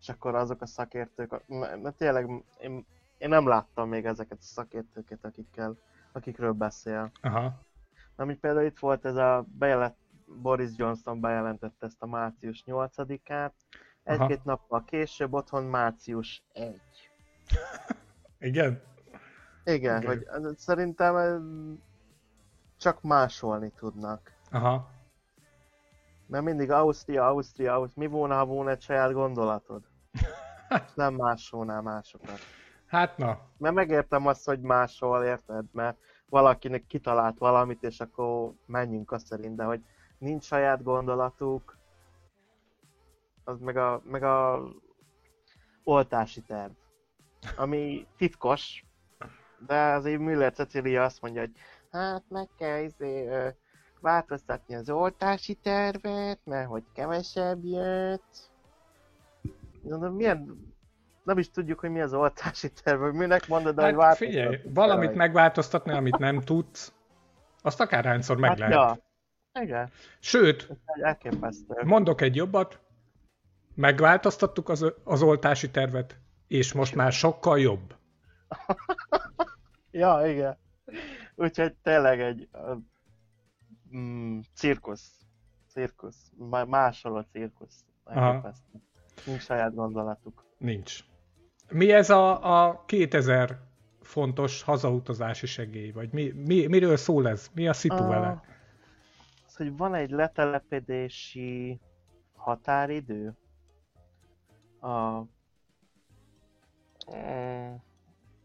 És akkor azok a szakértők, mert tényleg én én nem láttam még ezeket a szakértőket, akikkel, akikről beszél. Aha. Na, mint például itt volt ez a bejelent, Boris Johnson bejelentette ezt a március 8-át, egy-két nappal később otthon március 1. Igen? Igen, okay. hogy szerintem csak másolni tudnak. Aha. Mert mindig Ausztria, Ausztria, Ausztria, mi volna, ha volna egy saját gondolatod? nem másolnál másokat. Hát na. Mert megértem azt, hogy máshol, érted? Mert valakinek kitalált valamit, és akkor menjünk azt szerint, de hogy nincs saját gondolatuk, az meg a, meg a oltási terv, ami titkos, de azért Müller Cecilia azt mondja, hogy hát meg kell izé, változtatni az oltási tervet, mert hogy kevesebb jött. Mondom, milyen nem is tudjuk, hogy mi az oltási terv, hogy minek mondod, hát, hogy változtatni. Figyelj, valamit megváltoztatni, amit nem tudsz, azt akárhányszor meg hát, lehet. Ja. Igen. Sőt, mondok egy jobbat, megváltoztattuk az, az oltási tervet, és most már sokkal jobb. ja, igen. Úgyhogy tényleg egy mm, cirkusz. Cirkusz. Máshol a cirkusz. Nincs saját gondolatuk. Nincs. Mi ez a, a 2000 fontos hazautazási segély? Vagy mi, mi, miről szól ez? Mi a szitu vele? Az, hogy van egy letelepedési határidő. A...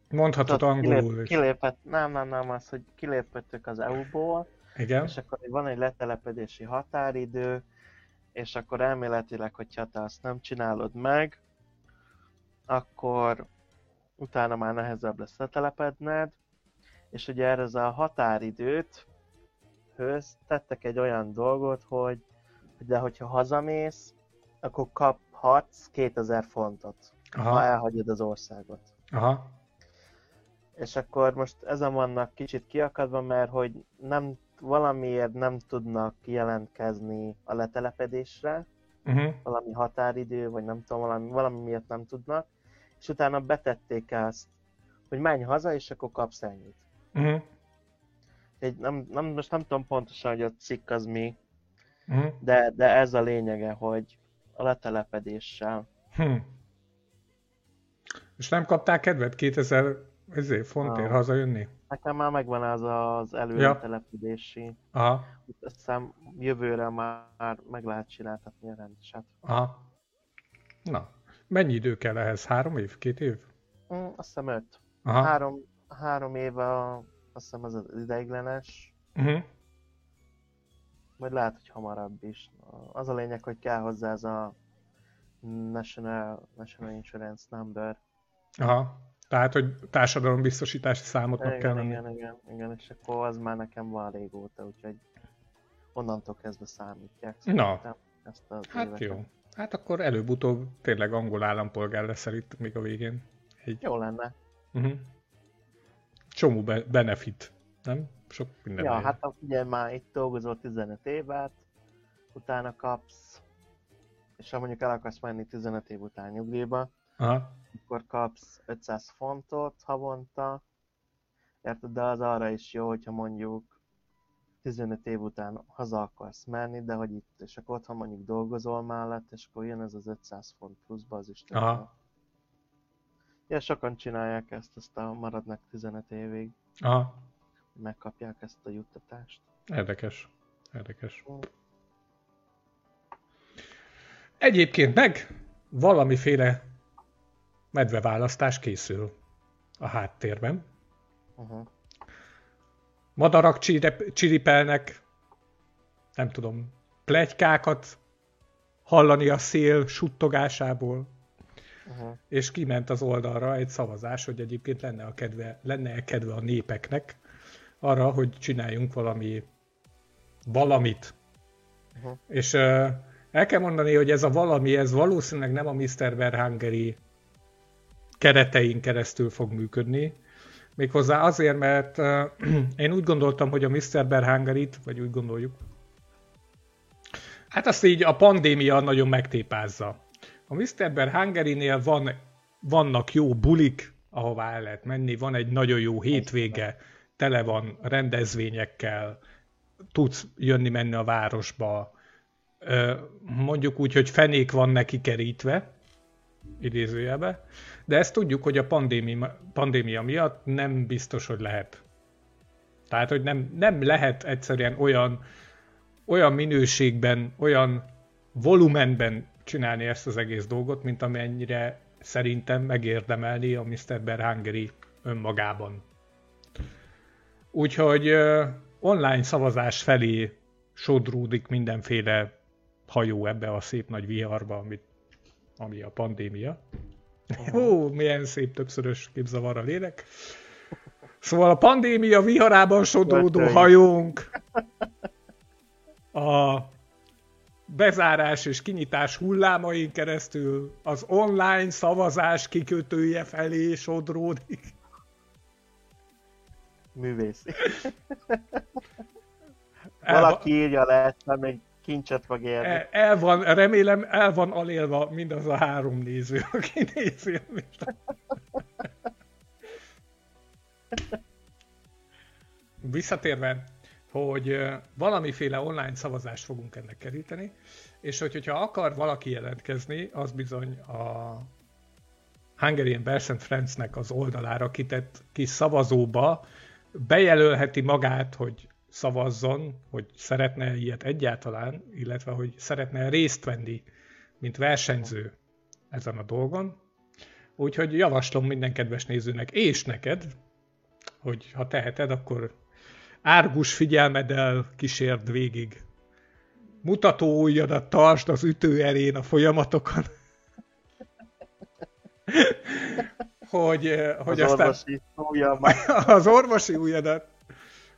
Mondhatod angolul kilép, kilépett, nem, nem, nem, az, hogy kilépettek az EU-ból, Igen. és akkor van egy letelepedési határidő, és akkor elméletileg, hogyha te azt nem csinálod meg, akkor utána már nehezebb lesz letelepedned, és ugye erre a határidőt höz tettek egy olyan dolgot, hogy de hogyha hazamész, akkor kaphatsz 2000 fontot, Aha. ha elhagyod az országot. Aha. És akkor most ezen vannak kicsit kiakadva, mert hogy nem valamiért nem tudnak jelentkezni a letelepedésre, uh-huh. valami határidő, vagy nem tudom, valami, valami miatt nem tudnak, és utána betették ezt, hogy menj haza, és akkor kapsz ennyit. Uh-huh. Egy, nem, nem, most nem tudom pontosan, hogy a cikk az mi, uh-huh. de, de ez a lényege, hogy a letelepedéssel. Hm. És nem kapták kedvet 2000 ezért fontért hazajönni? Nekem már megvan az az előtelepedési. Ja. Aha. Azt hiszem jövőre már meg lehet csináltatni a rendeset. Aha. Na, mennyi idő kell ehhez? Három év? Két év? Mm, azt hiszem öt. Aha. Három, három éve a, azt hiszem az az ideiglenes. Uh-huh. Majd lehet, hogy hamarabb is. Az a lényeg, hogy kell hozzá ez a National, National Insurance Number. Aha. Tehát, hogy társadalombiztosítási számotnak igen, kell lenni. Igen, igen, igen, és akkor az már nekem van régóta, úgyhogy onnantól kezdve számítják. Na, ezt az hát éveket. jó. Hát akkor előbb-utóbb tényleg angol állampolgár leszel itt még a végén. Egy... Jó lenne. Uh-huh. Csomó be- benefit, nem? Sok minden. Ja, hát ugye már itt dolgozol 15 évet, utána kapsz, és ha mondjuk el akarsz menni 15 év után nyugdíjba, Aha. akkor kapsz 500 fontot havonta, érted, de az arra is jó, hogyha mondjuk 15 év után haza akarsz menni, de hogy itt, és akkor otthon mondjuk dolgozol mellett, és akkor jön ez az 500 font pluszba, az is Aha. Ja, sokan csinálják ezt, aztán maradnak 15 évig. Aha. Megkapják ezt a juttatást. Érdekes. Érdekes. Egyébként meg valamiféle medveválasztás készül a háttérben. Uh-huh. Madarak csirip, csiripelnek, nem tudom, plegykákat hallani a szél suttogásából. Uh-huh. És kiment az oldalra egy szavazás, hogy egyébként lenne a kedve, lenne kedve a népeknek arra, hogy csináljunk valami valamit. Uh-huh. És uh, el kell mondani, hogy ez a valami, ez valószínűleg nem a Mr. Verhangeri keretein keresztül fog működni. Méghozzá azért, mert uh, én úgy gondoltam, hogy a Mr. Berhangerit, vagy úgy gondoljuk, hát azt így a pandémia nagyon megtépázza. A Mr. Berhangerinél van, vannak jó bulik, ahová el lehet menni, van egy nagyon jó hétvége, tele van rendezvényekkel, tudsz jönni-menni a városba, mondjuk úgy, hogy fenék van neki kerítve, idézőjelbe, de ezt tudjuk, hogy a pandémia, pandémia miatt nem biztos, hogy lehet. Tehát, hogy nem, nem lehet egyszerűen olyan, olyan minőségben, olyan volumenben csinálni ezt az egész dolgot, mint amennyire szerintem megérdemelni a Mr. Berhangeri önmagában. Úgyhogy online szavazás felé sodródik mindenféle hajó ebbe a szép nagy viharba, amit, ami a pandémia. Ó, milyen szép többszörös képzavar a lélek. Szóval a pandémia viharában sodródó hajónk a bezárás és kinyitás hullámain keresztül az online szavazás kikötője felé sodródik. Művész. Valaki írja le, még kincset fog érni. El, el van, remélem el van alélva mindaz a három néző, aki nézi a Visszatérve, hogy valamiféle online szavazást fogunk ennek keríteni, és hogy, hogyha akar valaki jelentkezni, az bizony a Hungarian Bears and Friends-nek az oldalára kitett kis szavazóba bejelölheti magát, hogy szavazzon, hogy szeretne ilyet egyáltalán, illetve hogy szeretne részt venni, mint versenyző ezen a dolgon. Úgyhogy javaslom minden kedves nézőnek, és neked, hogy ha teheted, akkor árgus figyelmeddel kísérd végig. Mutató ujjadat tartsd az ütőerén a folyamatokon. hogy, eh, hogy az aztán orvosi ujjamat. az orvosi ujjadat,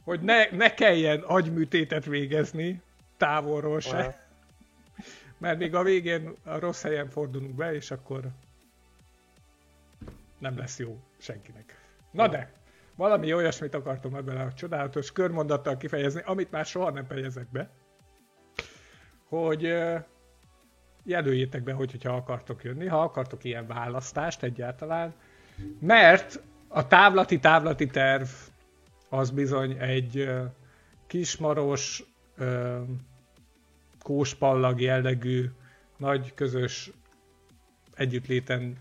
hogy ne, ne kelljen agyműtétet végezni távolról se. Mert még a végén a rossz helyen fordulunk be, és akkor nem lesz jó senkinek. Na de, valami olyasmit akartam ebben a csodálatos körmondattal kifejezni, amit már soha nem fejezek be, hogy jelöljétek be, hogy, hogyha akartok jönni, ha akartok ilyen választást egyáltalán, mert a távlati-távlati terv az bizony egy kismaros, kóspallag jellegű, nagy közös együttléten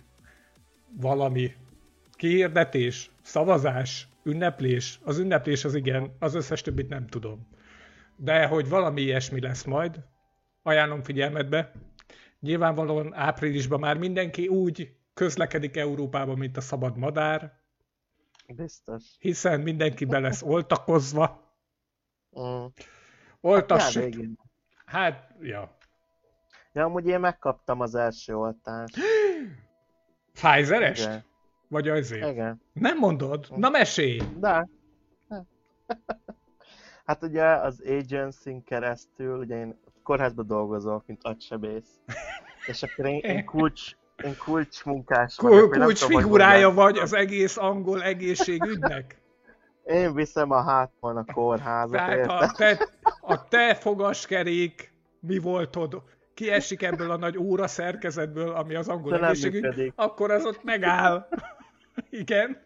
valami kihirdetés, szavazás, ünneplés. Az ünneplés az igen, az összes többit nem tudom. De hogy valami ilyesmi lesz majd, ajánlom figyelmetbe. Nyilvánvalóan áprilisban már mindenki úgy közlekedik Európában, mint a szabad madár, Biztos. hiszen mindenki be lesz oltakozva. Mm. Oltassuk. végén. Hát, ja. Ja, amúgy én megkaptam az első oltást. Pfizeres? Igen. Vagy azért? Igen. Nem mondod? Na mesélj! De. Hát ugye az agency keresztül, ugye én kórházban dolgozok, mint agysebész. És akkor én, én kulcs, én kulcs munkás vagyok, Kul- vagy az egész angol egészségügynek? Én viszem a hátamon a kórházat, Tehát a te, a te fogaskerék mi voltod, kiesik ebből a nagy óra szerkezetből, ami az angol De egészségügy, akkor az ott megáll. Igen.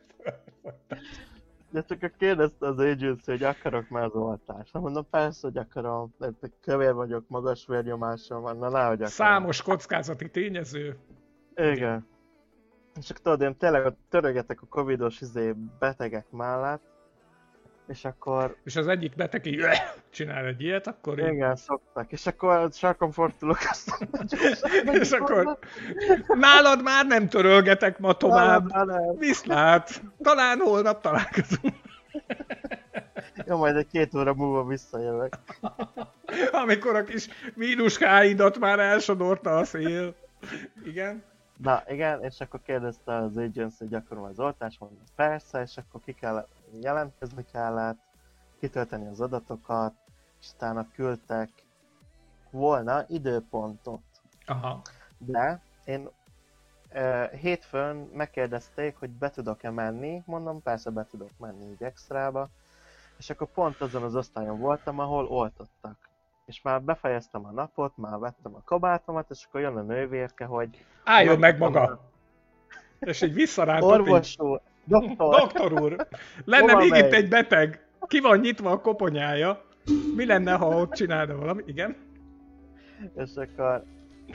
De csak a kérdezte az agency, hogy akarok már az oltást. Na mondom, persze, hogy akarom. Kövér vagyok, magas vérnyomásom van, na nehogy akarom. Számos kockázati tényező. Igen. És akkor tudod, én tényleg törögetek a covidos izé betegek mellett, és akkor, És az egyik beteg így csinál egy ilyet, akkor így, igen, szoktak, és akkor sarkon fordulok, aztán és akkor nálad már nem törölgetek ma tovább. Viszlát! Talán holnap találkozunk. Jó, majd egy két óra múlva visszajövök. Amikor a kis mínuskáidat már elsodorta a szél. Igen? Na igen, és akkor kérdezte az agency, hogy akarom az oltást, mondom persze, és akkor ki kell jelentkezni kellett, kitölteni az adatokat, és utána küldtek volna időpontot. Aha. De én ö, hétfőn megkérdezték, hogy be tudok-e menni, mondom persze be tudok menni így extrába, és akkor pont azon az osztályon voltam, ahol oltottak. És már befejeztem a napot, már vettem a kabátomat, és akkor jön a nővérke, hogy Álljon meg maga! És így visszarántott orvos úr, doktor, Doktor úr, lenne még itt egy beteg. Ki van nyitva a koponyája. Mi lenne, ha ott csinálna valami? Igen? és akkor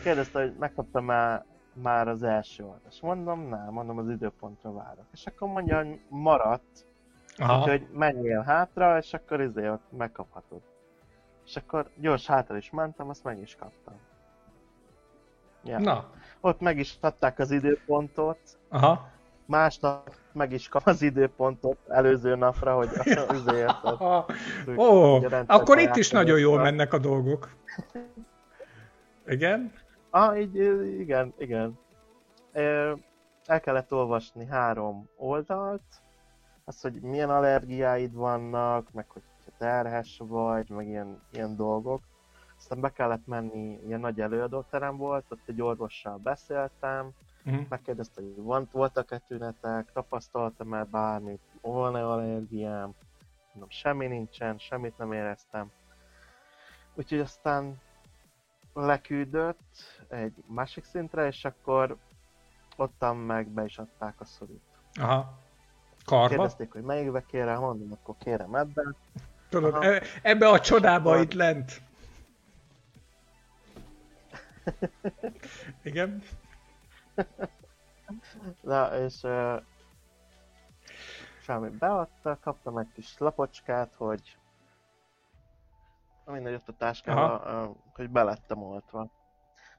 kérdezte, hogy megkaptam már, már az első oltást. Mondom, nem, mondom, az időpontra várok. És akkor mondja, hogy maradt, Aha. úgyhogy menjél hátra, és akkor izé ott megkaphatod. És akkor gyors hátra is mentem, azt meg is kaptam. Ja. Na. Ott meg is adták az időpontot, Aha. másnap meg is kap az időpontot előző napra, hogy izé. Úgy- Ó, rendszer akkor itt is nagyon jól mennek a dolgok. Igen? Ah, így, igen, igen. El kellett olvasni három oldalt, az, hogy milyen allergiáid vannak, meg hogy terhes vagy, meg ilyen, ilyen dolgok. Aztán be kellett menni, ilyen nagy előadóterem volt, ott egy orvossal beszéltem, Mhm. megkérdezte, hogy van, voltak-e tünetek, tapasztaltam-e bármit, van-e allergiám, mondom, semmi nincsen, semmit nem éreztem. Úgyhogy aztán leküldött egy másik szintre, és akkor ottan meg be is adták a szorít. Aha. Karba? Kérdezték, hogy melyikbe kérem, mondom, akkor kérem ebben. Tudod, Aha. e- ebbe a csodába itt lent. Igen? Na, és uh, semmi beadta, kaptam egy kis lapocskát, hogy mindegy ott a táskába, uh, hogy belettem oltva.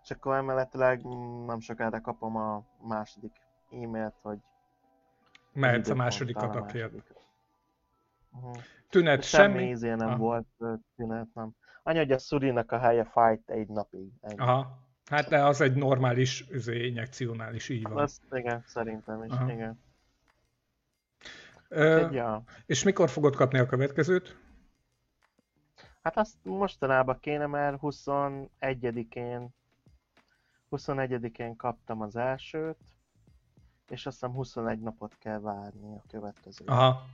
És akkor emeletileg nem sokára kapom a második e-mailt, hogy Mehetsz a második áll a adatért. második. Uh-huh. Tünet Semmi, semmi? izé nem Aha. volt tünet, nem. Annyi, hogy a szurinak a helye fájt egy napig. Ennyi. Aha. Hát de az egy normális üzé, injekciónál is így van. Azt igen, szerintem is, Aha. igen. Ö, ja. és mikor fogod kapni a következőt? Hát azt mostanában kéne, mert 21-én 21-én kaptam az elsőt, és azt hiszem 21 napot kell várni a következőt. Aha.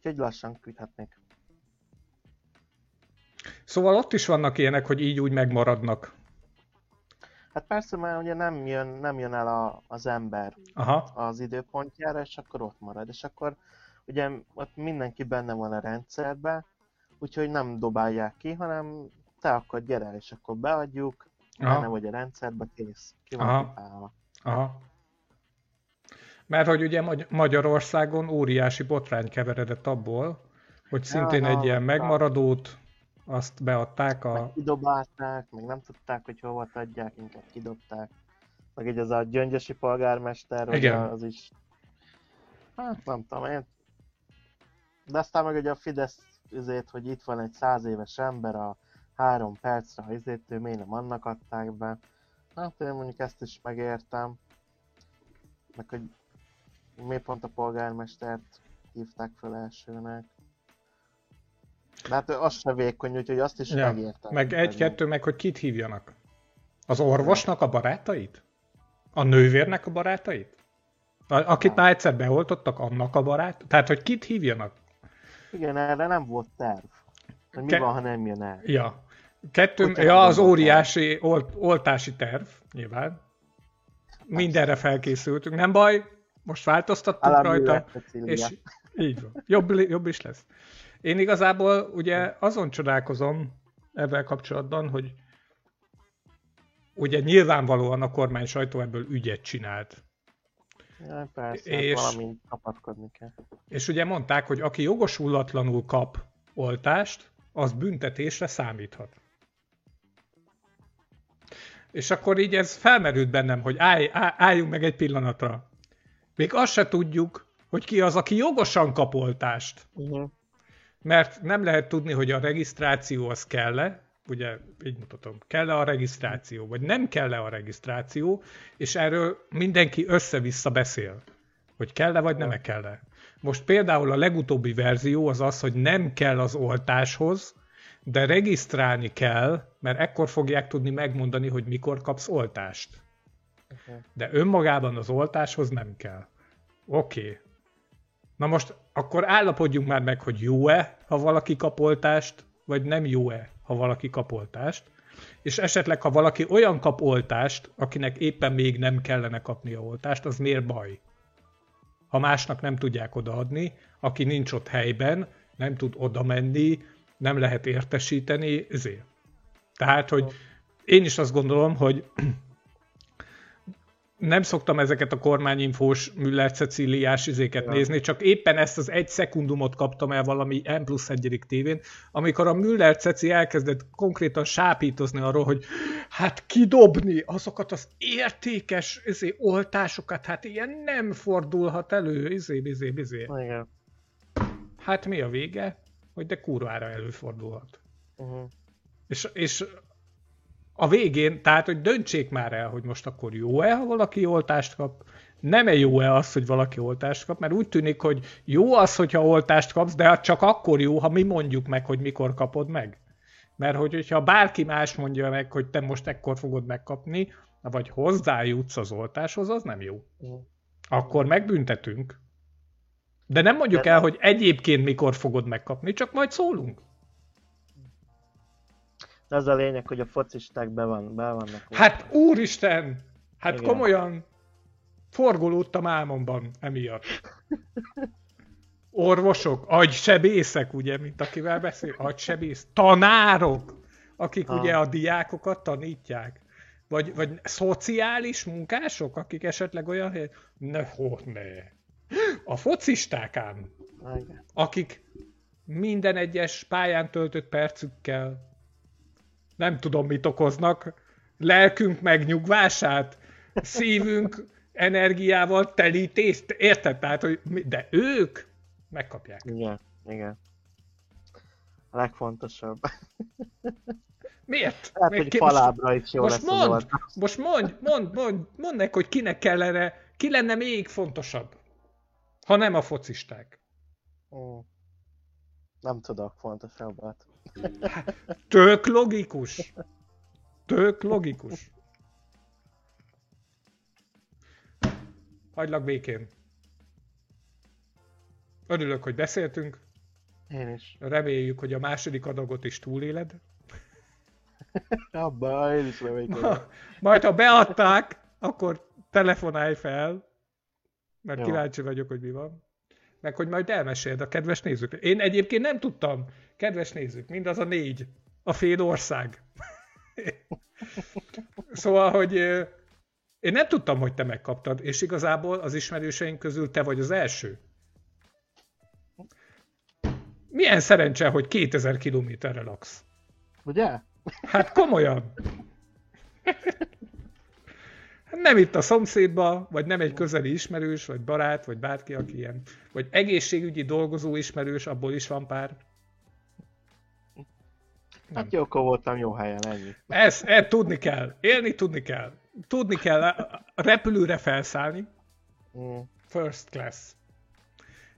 Úgyhogy lassan küldhetnék. Szóval ott is vannak ilyenek, hogy így úgy megmaradnak. Hát persze, mert ugye nem jön, nem jön el a, az ember Aha. az időpontjára, és akkor ott marad. És akkor ugye ott mindenki benne van a rendszerben, úgyhogy nem dobálják ki, hanem te akkor gyere el, és akkor beadjuk, Aha. benne vagy a rendszerbe, kész. Ki van Aha. kipálva. Aha. Mert hogy ugye Magy- Magyarországon óriási botrány keveredett abból, hogy szintén egy ilyen megmaradót, azt beadták Meg a... kidobálták, meg nem tudták, hogy hova adják, inkább kidobták. Meg így az a gyöngyösi polgármester, Igen. az is... Hát nem tudom én. De aztán meg ugye a Fidesz üzét, hogy itt van egy száz éves ember a három percre, ha izét ő miért nem annak adták be. Hát én mondjuk ezt is megértem. Meg hogy miért pont a polgármestert hívták fel elsőnek. De hát az se vékony, úgyhogy azt is Ja, megértem. Meg egy-kettő, meg hogy kit hívjanak. Az orvosnak a barátait? A nővérnek a barátait? Akit már egyszer beoltottak, annak a barát? Tehát, hogy kit hívjanak? Igen, erre nem volt terv. Hogy mi Ke- van, ha nem jön el. Ja. Kettő, ja, az óriási olt, oltási terv, nyilván. Mindenre felkészültünk. Nem baj, most változtattunk Alan rajta, és így van. Jobb, jobb is lesz. Én igazából ugye azon csodálkozom ebben kapcsolatban, hogy ugye nyilvánvalóan a kormány sajtó ebből ügyet csinált. Ja, persze, és- és... kapatkodni kell. És ugye mondták, hogy aki jogosulatlanul kap oltást, az büntetésre számíthat. És akkor így ez felmerült bennem, hogy állj, állj, álljunk meg egy pillanatra. Még azt se tudjuk, hogy ki az, aki jogosan kap oltást. Uh-huh. Mert nem lehet tudni, hogy a regisztráció az kell-e, ugye így mutatom, kell-e a regisztráció, vagy nem kell-e a regisztráció, és erről mindenki össze-vissza beszél, hogy kell-e, vagy nem kell-e. Most például a legutóbbi verzió az az, hogy nem kell az oltáshoz, de regisztrálni kell, mert ekkor fogják tudni megmondani, hogy mikor kapsz oltást. De önmagában az oltáshoz nem kell. Oké. Okay. Na most akkor állapodjunk már meg, hogy jó-e, ha valaki kap oltást, vagy nem jó-e, ha valaki kap oltást. És esetleg, ha valaki olyan kap oltást, akinek éppen még nem kellene kapnia oltást, az miért baj? Ha másnak nem tudják odaadni, aki nincs ott helyben, nem tud oda menni, nem lehet értesíteni, ezért. Tehát, hogy én is azt gondolom, hogy nem szoktam ezeket a kormányinfós Müller Ceciliás izéket ja. nézni, csak éppen ezt az egy szekundumot kaptam el valami M plusz egyedik tévén, amikor a Müller Ceci elkezdett konkrétan sápítozni arról, hogy hát kidobni azokat az értékes izé, oltásokat, hát ilyen nem fordulhat elő, izé, izé, izé. Igen. Hát mi a vége? Hogy de kurvára előfordulhat. Uh-huh. És, és a végén, tehát, hogy döntsék már el, hogy most akkor jó-e, ha valaki oltást kap, nem-e jó-e az, hogy valaki oltást kap, mert úgy tűnik, hogy jó az, hogyha oltást kapsz, de csak akkor jó, ha mi mondjuk meg, hogy mikor kapod meg. Mert hogy, hogyha bárki más mondja meg, hogy te most ekkor fogod megkapni, vagy hozzájutsz az oltáshoz, az nem jó. Akkor megbüntetünk. De nem mondjuk el, hogy egyébként mikor fogod megkapni, csak majd szólunk. Az a lényeg, hogy a focisták be, van, be vannak. Hát úristen! Hát Igen. komolyan forgolódtam álmomban emiatt. Orvosok, agysebészek, ugye, mint akivel beszél, agysebész, tanárok, akik Ah. ugye a diákokat tanítják. Vagy, vagy szociális munkások, akik esetleg olyan hely... Ne, ho, ne. A focisták ám, akik minden egyes pályán töltött percükkel nem tudom mit okoznak, lelkünk megnyugvását, szívünk energiával telítést, érted? Tehát, hogy mi, de ők megkapják. Igen. Igen. A legfontosabb. Miért? Lehet, Miért hogy falábra is jó most lesz az mondd, oltás. most mondj, mondd, mondd, mondd meg, hogy kinek kellene, ki lenne még fontosabb. Ha nem a focisták. Mm. Nem tudok fontosabbat. Tök logikus. Tök logikus. Hagylak békén. Örülök, hogy beszéltünk. Én is. Reméljük, hogy a második adagot is túléled. Abba, én is reménykedem. Majd ha beadták, akkor telefonálj fel, mert Jó. kíváncsi vagyok, hogy mi van. Meg hogy majd elmeséld a kedves nézők. Én egyébként nem tudtam, kedves nézők, mindaz a négy, a fél ország. szóval, hogy én nem tudtam, hogy te megkaptad, és igazából az ismerőseink közül te vagy az első. Milyen szerencse, hogy 2000 kilométerre laksz. Ugye? Hát komolyan. Hát Nem itt a szomszédba, vagy nem egy közeli ismerős, vagy barát, vagy bárki, aki ilyen, vagy egészségügyi dolgozó ismerős, abból is van pár. Nem. Hát jókor voltam jó helyen, ennyi. Ez, ezt tudni kell. Élni tudni kell. Tudni kell a a repülőre felszállni, Mm. first class.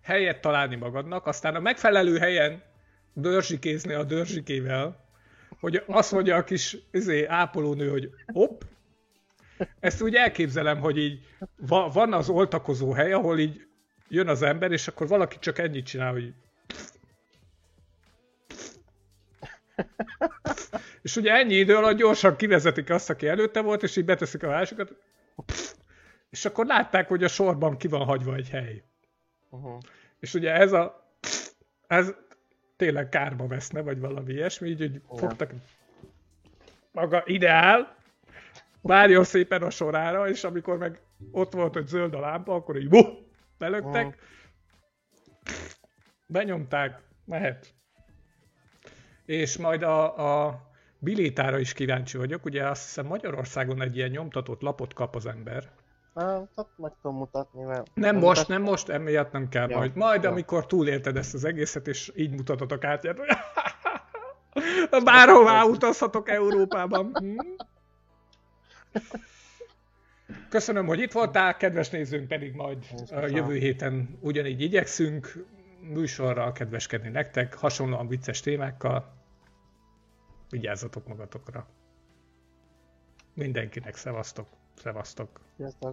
Helyet találni magadnak, aztán a megfelelő helyen dörzsikézni a dörzsikével, hogy azt mondja a kis izé, ápolónő, hogy hopp, ezt úgy elképzelem, hogy így va, van az oltakozó hely, ahol így jön az ember, és akkor valaki csak ennyit csinál, hogy és ugye ennyi idő alatt gyorsan kivezetik azt, aki előtte volt, és így beteszik a másikat, és akkor látták, hogy a sorban ki van hagyva egy hely. Uh-huh. És ugye ez a... Ez tényleg kárba veszne, vagy valami ilyesmi, így hogy fogtak... Maga ideál, várjon szépen a sorára, és amikor meg ott volt, hogy zöld a lámpa, akkor így buh, belöktek, benyomták, mehet. És majd a, a bilétára is kíváncsi vagyok, ugye azt hiszem Magyarországon egy ilyen nyomtatott lapot kap az ember, hát meg tudom mutatni, mert... nem most, nem most, emiatt nem kell Ja, majd. Majd, ja. amikor túlélted ezt az egészet, és így mutatod a kártyát, hogy bárhová utazhatok Európában. Hm? Köszönöm, hogy itt voltál, kedves nézőnk pedig majd jövő héten ugyanígy igyekszünk műsorral kedveskedni nektek, hasonlóan vicces témákkal. Vigyázzatok magatokra. Mindenkinek szevasztok, szevasztok. Sziasztok.